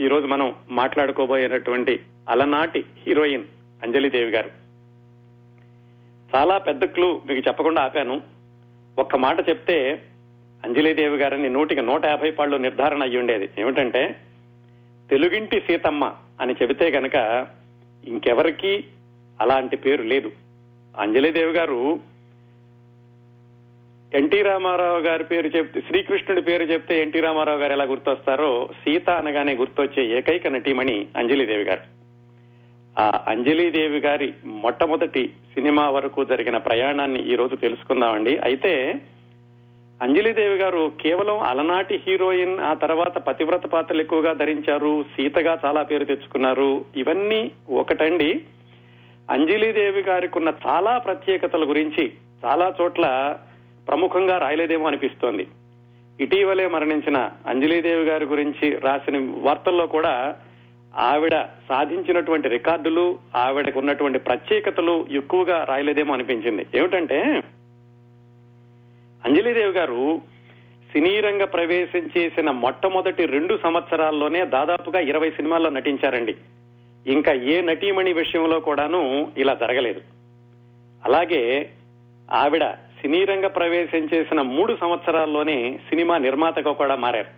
ఈ రోజు మనం మాట్లాడుకోబోయేటటువంటి అలనాటి హీరోయిన్ అంజలిదేవి గారు. చాలా పెద్ద క్లూ మీకు చెప్పకుండా ఆపాను. ఒక్క మాట చెప్తే అంజలిదేవి గారిని నూటికి నూట యాభై పాళ్ళు నిర్ధారణ అయ్యి ఉండేది. ఏమిటంటే తెలుగింటి సీతమ్మ అని చెబితే గనక ఇంకెవరికి అలాంటి పేరు లేదు. అంజలిదేవి గారు ఎన్టీ రామారావు గారి పేరు చెప్తే శ్రీకృష్ణుడి పేరు చెప్తే ఎన్టీ రామారావు గారు ఎలా గుర్తొస్తారో సీత అనగానే గుర్తొచ్చే ఏకైక నటీమణి అంజలిదేవి గారు. ఆ అంజలిదేవి గారి మొట్టమొదటి సినిమా వరకు జరిగిన ప్రయాణాన్ని ఈ రోజు తెలుసుకుందామండి. అయితే అంజలిదేవి గారు కేవలం అలనాటి హీరోయిన్ ఆ తర్వాత పతివ్రత పాత్రలు ఎక్కువగా ధరించారు సీతగా చాలా పేరు తెచ్చుకున్నారు. ఇవన్నీ ఒకటండి. అంజలిదేవి గారికి ఉన్న చాలా ప్రత్యేకతల గురించి చాలా చోట్ల ప్రముఖంగా రాయలేదేమో అనిపిస్తోంది. ఇటీవలే మరణించిన అంజలిదేవి గారి గురించి రాసిన వార్తల్లో కూడా ఆవిడ సాధించినటువంటి రికార్డులు ఆవిడకు ఉన్నటువంటి ప్రత్యేకతలు ఎక్కువగా రాయలేదేమో అనిపించింది. ఏమిటంటే అంజలిదేవి గారు సినీ రంగ ప్రవేశం చేసిన మొట్టమొదటి రెండు సంవత్సరాల్లోనే దాదాపుగా ఇరవై సినిమాల్లో నటించారండి. ఇంకా ఏ నటీమణి విషయంలో కూడాను ఇలా జరగలేదు. అలాగే ఆవిడ సినీ రంగ ప్రవేశం చేసిన మూడు సంవత్సరాల్లోనే సినిమా నిర్మాతగా కూడా మారారు.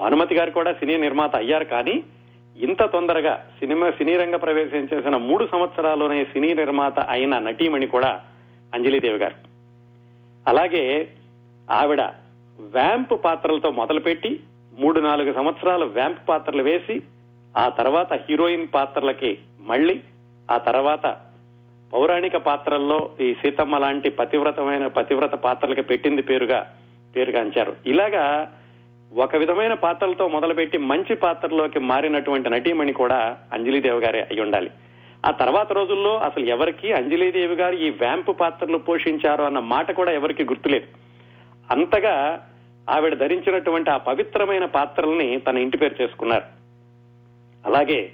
భానుమతి గారు కూడా సినీ నిర్మాత అయ్యారు కానీ ఇంత తొందరగా సినిమా సినీ రంగ ప్రవేశం చేసిన మూడు సంవత్సరాల్లోనే సినీ నిర్మాత అయిన నటీమణి కూడా అంజలిదేవి గారు. అలాగే ఆవిడ వ్యాంప్ పాత్రలతో మొదలుపెట్టి మూడు నాలుగు సంవత్సరాలు వ్యాంప్ పాత్రలు వేసి ఆ తర్వాత హీరోయిన్ పాత్రలకి మళ్ళీ ఆ తర్వాత పౌరాణిక పాత్రల్లో ఈ సీతమ్మ లాంటి పతివ్రతమైన పతివ్రత పాత్రలకి పెట్టింది పేరుగా పేరుగాంచారు ఇలాగా ఒక విధమైన పాత్రలతో మొదలుపెట్టి మంచి పాత్రలోకి మారినటువంటి నటీమణి కూడా అంజలిదేవి గారే అయి ఉండాలి. ఆ తర్వాత రోజుల్లో అసలు ఎవరికి అంజలిదేవి గారు ఈ వ్యాంపు పాత్రలు పోషించారు అన్న మాట కూడా ఎవరికి గుర్తులేదు. అంతగా ఆవిడ ధరించినటువంటి ఆ పవిత్రమైన పాత్రల్ని తన ఇంటి పేరు చేసుకున్నారు. అలాగే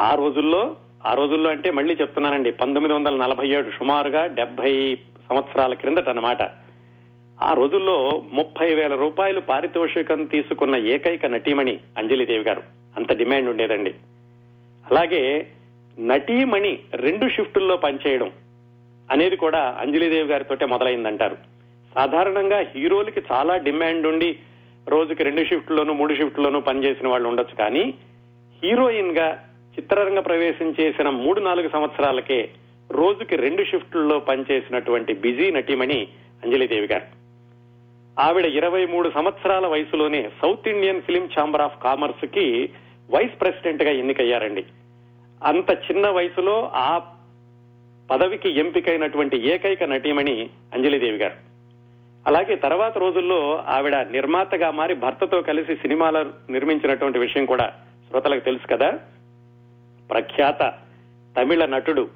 ఆ రోజుల్లో ఆ రోజుల్లో అంటే మళ్ళీ చెప్తున్నానండి పంతొమ్మిది వందల నలభై ఏడు సుమారుగా డెబ్బై సంవత్సరాల క్రిందట అన్నమాట. ఆ రోజుల్లో ముప్పై వేల రూపాయలు పారితోషికం తీసుకున్న ఏకైక నటీమణి అంజలిదేవి గారు. అంత డిమాండ్ ఉండేదండి. అలాగే నటీమణి రెండు షిఫ్టుల్లో పనిచేయడం అనేది కూడా అంజలిదేవి గారితోటే మొదలైందంటారు. సాధారణంగా హీరోలకి చాలా డిమాండ్ ఉండి రోజుకి రెండు షిఫ్ట్లోనూ మూడు షిఫ్ట్లోనూ పనిచేసిన వాళ్ళు ఉండొచ్చు కానీ హీరోయిన్గా చిత్రరంగ ప్రవేశం చేసిన మూడు నాలుగు సంవత్సరాలకే రోజుకి రెండు షిఫ్టుల్లో పనిచేసినటువంటి బిజీ నటీమణి అంజలిదేవి గారు. ఆవిడ ఇరవై మూడు సంవత్సరాల వయసులోనే South Indian film chamber of కామర్స్కి vice ప్రెసిడెంట్గా ఎన్నికయ్యారండి. అంత చిన్న వయసులో ఆ పదవికి ఎంపికైనటువంటి ఏకైక నటీమణి అంజలిదేవి గారు. అలాగే తర్వాత రోజుల్లో ఆవిడ నిర్మాతగా మారి భర్తతో కలిసి సినిమాలు నిర్మించినటువంటి విషయం కూడా శ్రోతలకు తెలుసు కదా. ప్రఖ్యాత తమిళ నటుడు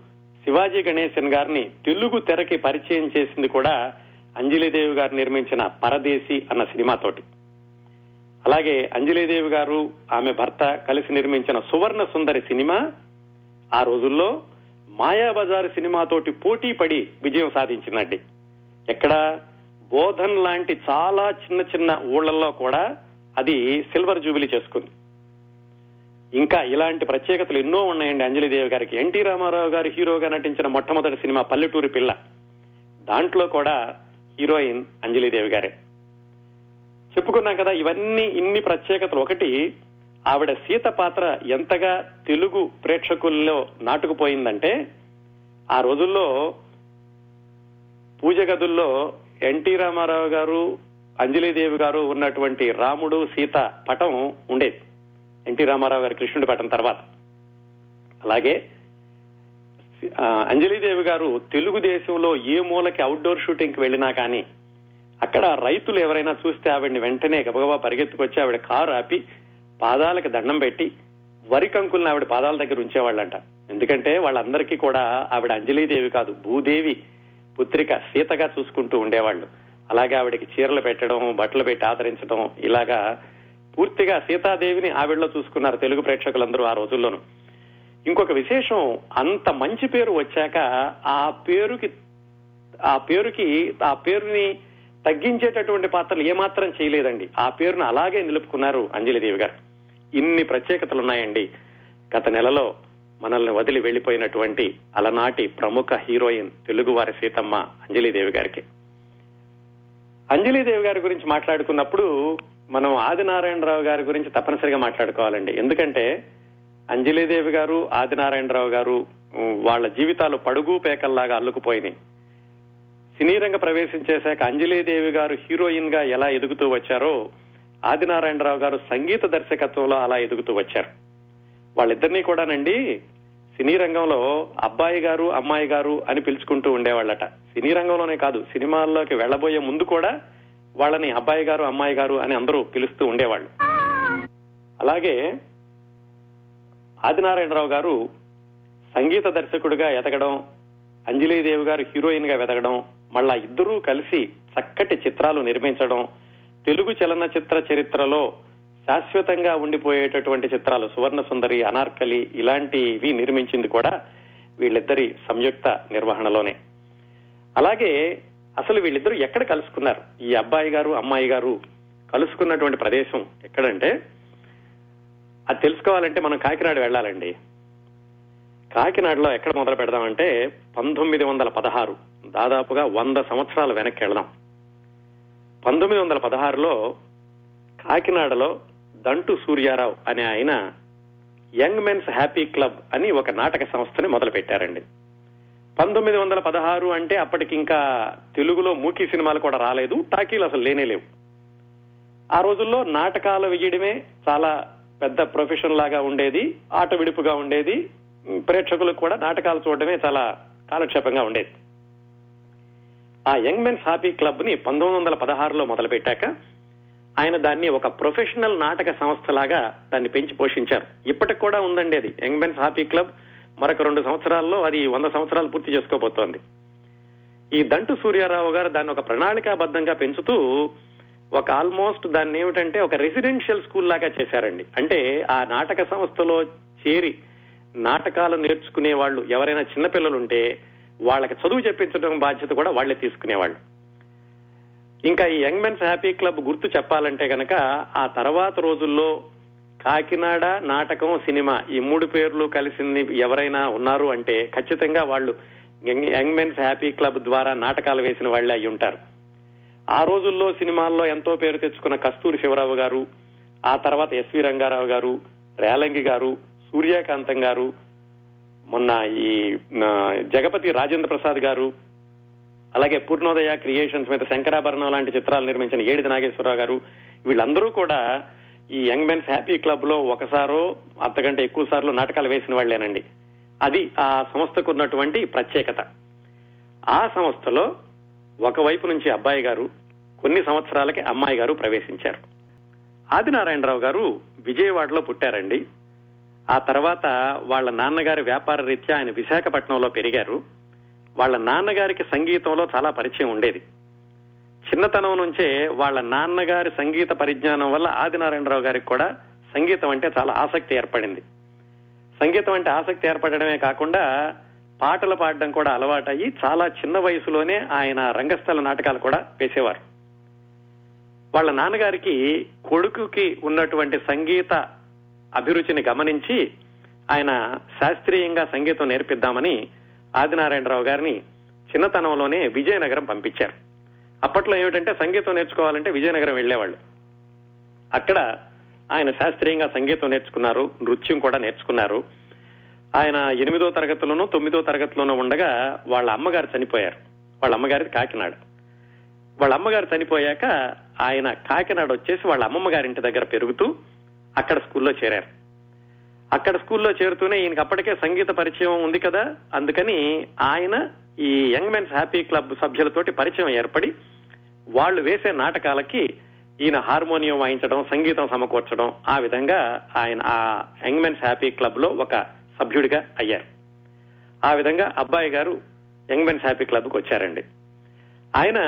శివాజీ గణేశన్ గారిని తెలుగు తెరకి పరిచయం చేసింది కూడా అంజలిదేవి గారు నిర్మించిన పరదేశి అన్న సినిమాతోటి. అలాగే అంజలిదేవి గారు ఆమె భర్త కలిసి నిర్మించిన సువర్ణ సుందరి సినిమా ఆ రోజుల్లో మాయాబజార్ సినిమాతోటి పోటీ పడి విజయం సాధించిందండి. ఎక్కడ బోధన్ లాంటి చాలా చిన్న చిన్న ఊళ్ళల్లో కూడా అది సిల్వర్ జూబిలీ చేసుకుంది. ఇంకా ఇలాంటి ప్రత్యేకతలు ఎన్నో ఉన్నాయండి అంజలిదేవి గారికి. ఎన్టీ రామారావు గారు హీరోగా నటించిన మొట్టమొదటి సినిమా పల్లెటూరి పిల్ల. దాంట్లో కూడా హీరోయిన్ అంజలిదేవి గారే. చెప్పుకున్నాం కదా ఇవన్నీ ఇన్ని ప్రత్యేకతలు. ఒకటి ఆవిడ సీత పాత్ర ఎంతగా తెలుగు ప్రేక్షకుల్లో నాటుకుపోయిందంటే ఆ రోజుల్లో పూజ గదుల్లో ఎన్టీ రామారావు గారు అంజలిదేవి గారు ఉన్నటువంటి రాముడు సీత పటం ఉండేది. ఎన్టీ రామారావు గారి కృష్ణుడి పటం తర్వాత. అలాగే అంజలిదేవి గారు తెలుగుదేశంలో ఏ మూలకి అవుట్డోర్ షూటింగ్కి వెళ్ళినా కానీ అక్కడ రైతులు ఎవరైనా చూస్తే ఆవిడని వెంటనే గబగబా పరిగెత్తుకొచ్చి ఆవిడ కారు ఆపి పాదాలకు దండం పెట్టి వరి కంకుల్ని ఆవిడ పాదాల దగ్గర ఉంచేవాళ్ళంట. ఎందుకంటే వాళ్ళందరికీ కూడా ఆవిడ అంజలీదేవి కాదు భూదేవి పుత్రిక సీతగా చూసుకుంటూ ఉండేవాళ్ళు. అలాగే ఆవిడకి చీరలు పెట్టడం బట్టలు పెట్టి ఆదరించడం ఇలాగా పూర్తిగా సీతాదేవిని ఆవిడలో చూసుకున్నారు తెలుగు ప్రేక్షకులందరూ ఆ రోజుల్లోనూ. ఇంకొక విశేషం అంత మంచి పేరు వచ్చాక ఆ పేరుకి ఆ పేరుకి ఆ పేరుని తగ్గించేటటువంటి పాత్రలు ఏమాత్రం చేయలేదండి. ఆ పేరును అలాగే నిలుపుకున్నారు అంజలిదేవి గారు. ఇన్ని ప్రత్యేకతలు ఉన్నాయండి గత నెలలో మనల్ని వదిలి వెళ్ళిపోయినటువంటి అలనాటి ప్రముఖ హీరోయిన్ తెలుగువారి సీతమ్మ అంజలిదేవి గారికి. అంజలిదేవి గారి గురించి మాట్లాడుకున్నప్పుడు మనం ఆదినారాయణరావు గారి గురించి తప్పనిసరిగా మాట్లాడుకోవాలండి. ఎందుకంటే అంజలీదేవి గారు ఆదినారాయణరావు గారు వాళ్ళ జీవితాలు పడుగు పేకల్లాగా అల్లుకుపోయినాయి. సినీ రంగ ప్రవేశం చేశాక అంజలీదేవి గారు హీరోయిన్గా ఎలా ఎదుగుతూ వచ్చారో ఆదినారాయణరావు గారు సంగీత దర్శకత్వంలో అలా ఎదుగుతూ వచ్చారు. వాళ్ళిద్దరినీ కూడానండి సినీ రంగంలో అబ్బాయి గారు అమ్మాయి గారు అని పిలుచుకుంటూ ఉండేవాళ్ళట. సినీ రంగంలోనే కాదు సినిమాల్లోకి వెళ్ళబోయే ముందు కూడా వాళ్ళని అబ్బాయి గారు అమ్మాయి గారు అని అందరూ పిలుస్తూ ఉండేవాళ్ళు. అలాగే ఆదినారాయణరావు గారు సంగీత దర్శకుడిగా ఎదగడం అంజలీదేవి గారు హీరోయిన్గా వెదగడం మళ్ళా ఇద్దరూ కలిసి చక్కటి చిత్రాలు నిర్మించడం తెలుగు చలనచిత్ర చరిత్రలో శాశ్వతంగా ఉండిపోయేటటువంటి చిత్రాలు సువర్ణ సుందరి అనార్కలి ఇలాంటివి నిర్మించింది కూడా వీళ్ళిద్దరి సంయుక్త నిర్వహణలోనే. అలాగే అసలు వీళ్ళిద్దరూ ఎక్కడ కలుసుకున్నారు? ఈ అబ్బాయి గారు అమ్మాయి గారు కలుసుకున్నటువంటి ప్రదేశం ఎక్కడంటే అది తెలుసుకోవాలంటే మనం కాకినాడ వెళ్ళాలండి. కాకినాడలో ఎక్కడ మొదలు పెడదామంటే పంతొమ్మిది వందల పదహారు దాదాపుగా వంద సంవత్సరాల వెనక్కి వెళదాం. పంతొమ్మిది వందల పదహారులో కాకినాడలో దంటు సూర్యారావు అనే ఆయన యంగ్ మెన్స్ హ్యాపీ క్లబ్ అని ఒక నాటక సంస్థని మొదలు పెట్టారండి పంతొమ్మిది వందల పదహారు అంటే అప్పటికి ఇంకా తెలుగులో మూకీ సినిమాలు కూడా రాలేదు. టాకీలు అసలు లేనే లేవు. ఆ రోజుల్లో నాటకాలు వేయడమే చాలా పెద్ద ప్రొఫెషన్ లాగా ఉండేది. ఆట విడుపుగా ఉండేది. ప్రేక్షకులకు కూడా నాటకాలు చూడడమే చాలా కాలక్షేపంగా ఉండేది. ఆ యంగ్ మెన్స్ హ్యాపీ క్లబ్ని పంతొమ్మిది వందల పదహారులో మొదలు పెట్టాక ఆయన దాన్ని ఒక ప్రొఫెషనల్ నాటక సంస్థలాగా దాన్ని పెంచి పోషించారు. ఇప్పటికి కూడా ఉందండి అది. యంగ్ మెన్స్ హ్యాపీ క్లబ్ మరొక రెండు సంవత్సరాల్లో అది వంద సంవత్సరాలు పూర్తి చేసుకోబోతోంది. ఈ దంటు సూర్యారావు గారు దాన్ని ఒక ప్రణాళికాబద్ధంగా పెంచుతూ ఒక ఆల్మోస్ట్ దాన్ని ఏమిటంటే ఒక రెసిడెన్షియల్ స్కూల్ లాగా చేశారండి. అంటే ఆ నాటక సంస్థలో చేరి నాటకాలు నేర్చుకునే వాళ్ళు ఎవరైనా చిన్నపిల్లలు ఉంటే వాళ్ళకి చదువు చెప్పించడం బాధ్యత కూడా వాళ్ళే తీసుకునేవాళ్ళు. ఇంకా ఈ యంగ్ మెన్స్ హ్యాపీ క్లబ్ గుర్తు చెప్పాలంటే కనుక ఆ తర్వాత రోజుల్లో కాకినాడ నాటకం సినిమా ఈ మూడు పేర్లు కలిసింది ఎవరైనా ఉన్నారు అంటే ఖచ్చితంగా వాళ్ళు యంగ్ మెన్స్ హ్యాపీ క్లబ్ ద్వారా నాటకాలు వేసిన వాళ్ళే అయి ఉంటారు. ఆ రోజుల్లో సినిమాల్లో ఎంతో పేరు తెచ్చుకున్న కస్తూరి శివరావు గారు ఆ తర్వాత ఎస్వి రంగారావు గారు రేలంగి గారు సూర్యకాంతం గారు మొన్న ఈ జగపతి రాజేంద్ర ప్రసాద్ గారు అలాగే పూర్ణోదయ క్రియేషన్స్ మీద శంకరాభరణం లాంటి చిత్రాలు నిర్మించిన ఏడిది నాగేశ్వరరావు గారు వీళ్ళందరూ కూడా ఈ యంగ్ మెన్స్ హ్యాపీ క్లబ్లో ఒకసారో అంతకంటే ఎక్కువ సార్లు నాటకాలు వేసిన వాళ్ళేనండి అది ఆ సంస్థకు ఉన్నటువంటి ప్రత్యేకత. ఆ సంస్థలో ఒకవైపు నుంచి అబ్బాయి గారు కొన్ని సంవత్సరాలకి అమ్మాయి గారు ప్రవేశించారు. ఆదినారాయణరావు గారు విజయవాడలో పుట్టారండి. ఆ తర్వాత వాళ్ళ నాన్నగారి వ్యాపార రీత్యా ఆయన విశాఖపట్నంలో పెరిగారు. వాళ్ళ నాన్నగారికి సంగీతంలో చాలా పరిచయం ఉండేది. చిన్నతనం నుంచే వాళ్ళ నాన్నగారి సంగీత పరిజ్ఞానం వల్ల ఆదినారాయణరావు గారికి కూడా సంగీతం అంటే చాలా ఆసక్తి ఏర్పడింది. సంగీతం అంటే ఆసక్తి ఏర్పడడమే కాకుండా పాటలు పాడడం కూడా అలవాటయ్యి చాలా చిన్న వయసులోనే ఆయన రంగస్థల నాటకాలు కూడా వేసేవారు. వాళ్ళ నాన్నగారికి కొడుకుకి ఉన్నటువంటి సంగీత అభిరుచిని గమనించి ఆయన శాస్త్రీయంగా సంగీతం నేర్పిద్దామని ఆదినారాయణరావు గారిని చిన్నతనంలోనే విజయనగరం పంపించారు. అప్పట్లో ఏమిటంటే సంగీతం నేర్చుకోవాలంటే విజయనగరం వెళ్ళేవాళ్ళు అక్కడ ఆయన శాస్త్రీయంగా సంగీతం నేర్చుకున్నారు నృత్యం కూడా నేర్చుకున్నారు. ఆయన ఎనిమిదో తరగతిలోనూ తొమ్మిదో తరగతిలోనూ ఉండగా వాళ్ళ అమ్మగారు చనిపోయారు. వాళ్ళ అమ్మగారిది కాకినాడ. వాళ్ళ అమ్మగారు చనిపోయాక ఆయన కాకినాడ వచ్చేసి వాళ్ళ అమ్మమ్మ గారింటి దగ్గర పెరుగుతూ అక్కడ స్కూల్లో చేరారు. అక్కడ స్కూల్లో చేరుతూనే ఈయనకి అప్పటికే సంగీత పరిచయం ఉంది కదా అందుకని ఆయన ఈ యంగ్ మెన్స్ హ్యాపీ క్లబ్ సభ్యులతోటి పరిచయం ఏర్పడి వాళ్ళు వేసే నాటకాలకి ఈయన హార్మోనియం వాయించడం సంగీతం సమకూర్చడం ఆ విధంగా ఆయన ఆ యంగ్ మెన్స్ హ్యాపీ క్లబ్లో ఒక సభ్యుడిగా అయ్యారు. ఆ విధంగా అబ్బాయి గారు యంగ్ మెన్స్ హ్యాపీ క్లబ్కు వచ్చారండి. ఆయన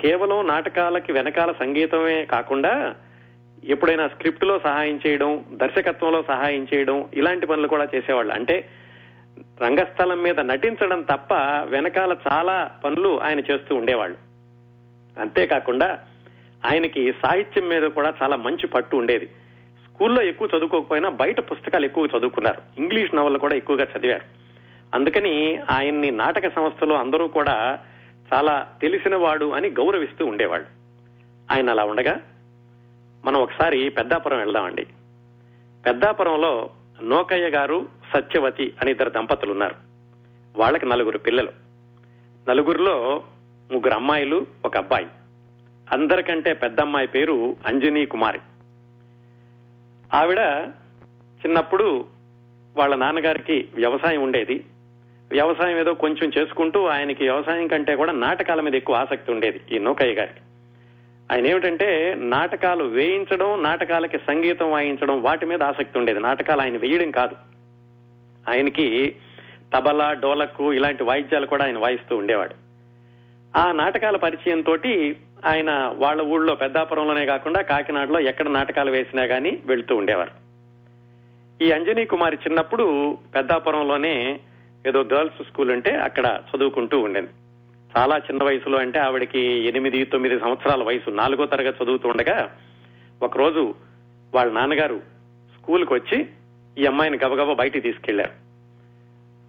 కేవలం నాటకాలకి వెనకాల సంగీతమే కాకుండా ఎప్పుడైనా స్క్రిప్ట్లో సహాయం చేయడం దర్శకత్వంలో సహాయం చేయడం ఇలాంటి పనులు కూడా చేసేవాళ్ళు. అంటే రంగస్థలం మీద నటించడం తప్ప వెనకాల చాలా పనులు ఆయన చేస్తూ ఉండేవాళ్ళు. అంతేకాకుండా ఆయనకి సాహిత్యం మీద కూడా చాలా మంచి పట్టు ఉండేది. స్కూల్లో ఎక్కువ చదువుకోకపోయినా బయట పుస్తకాలు ఎక్కువ చదువుకున్నారు. ఇంగ్లీష్ నవలు కూడా ఎక్కువగా చదివారు. అందుకని ఆయన్ని నాటక సంస్థలో అందరూ కూడా చాలా తెలిసిన వాడు అని గౌరవిస్తూ ఉండేవాళ్ళు. ఆయన అలా ఉండగా మనం ఒకసారి పెద్దాపురం వెళ్దామండి. పెద్దాపురంలో నోకయ్య గారు సత్యవతి అని ఇద్దరు దంపతులు ఉన్నారు వాళ్ళకి నలుగురు పిల్లలు. నలుగురిలో ముగ్గురు అమ్మాయిలు ఒక అబ్బాయి. అందరికంటే పెద్ద అమ్మాయి పేరు అంజనీ కుమారి. ఆవిడ చిన్నప్పుడు వాళ్ళ నాన్నగారికి వ్యవసాయం ఉండేది. వ్యవసాయం ఏదో కొంచెం చేసుకుంటూ ఆయనకి వ్యవసాయం కంటే కూడా నాటకాల మీద ఎక్కువ ఆసక్తి ఉండేది ఈ నౌకయ్య గారికి. ఆయన ఏమిటంటే నాటకాలు వేయించడం నాటకాలకి సంగీతం వాయించడం వాటి మీద ఆసక్తి ఉండేది. నాటకాలు ఆయన వేయడం కాదు. ఆయనకి తబలా డోలకు ఇలాంటి వాయిద్యాలు కూడా ఆయన వాయిస్తూ ఉండేవాడు. ఆ నాటకాల పరిచయం తోటి ఆయన వాళ్ళ ఊళ్ళో పెద్దాపురంలోనే కాకుండా కాకినాడలో ఎక్కడ నాటకాలు వేసినా గాని వెళ్తూ ఉండేవారు. ఈ అంజనీ కుమారి చిన్నప్పుడు పెద్దాపురంలోనే ఏదో గర్ల్స్ స్కూల్ ఉంటే అక్కడ చదువుకుంటూ ఉండేది. చాలా చిన్న వయసులో అంటే ఆవిడకి ఎనిమిది తొమ్మిది సంవత్సరాల వయసు. నాలుగో తరగతి చదువుతూ ఉండగా ఒకరోజు వాళ్ళ నాన్నగారు స్కూల్కి వచ్చి ఈ అమ్మాయిని గబగబా బయటికి తీసుకెళ్ళారు.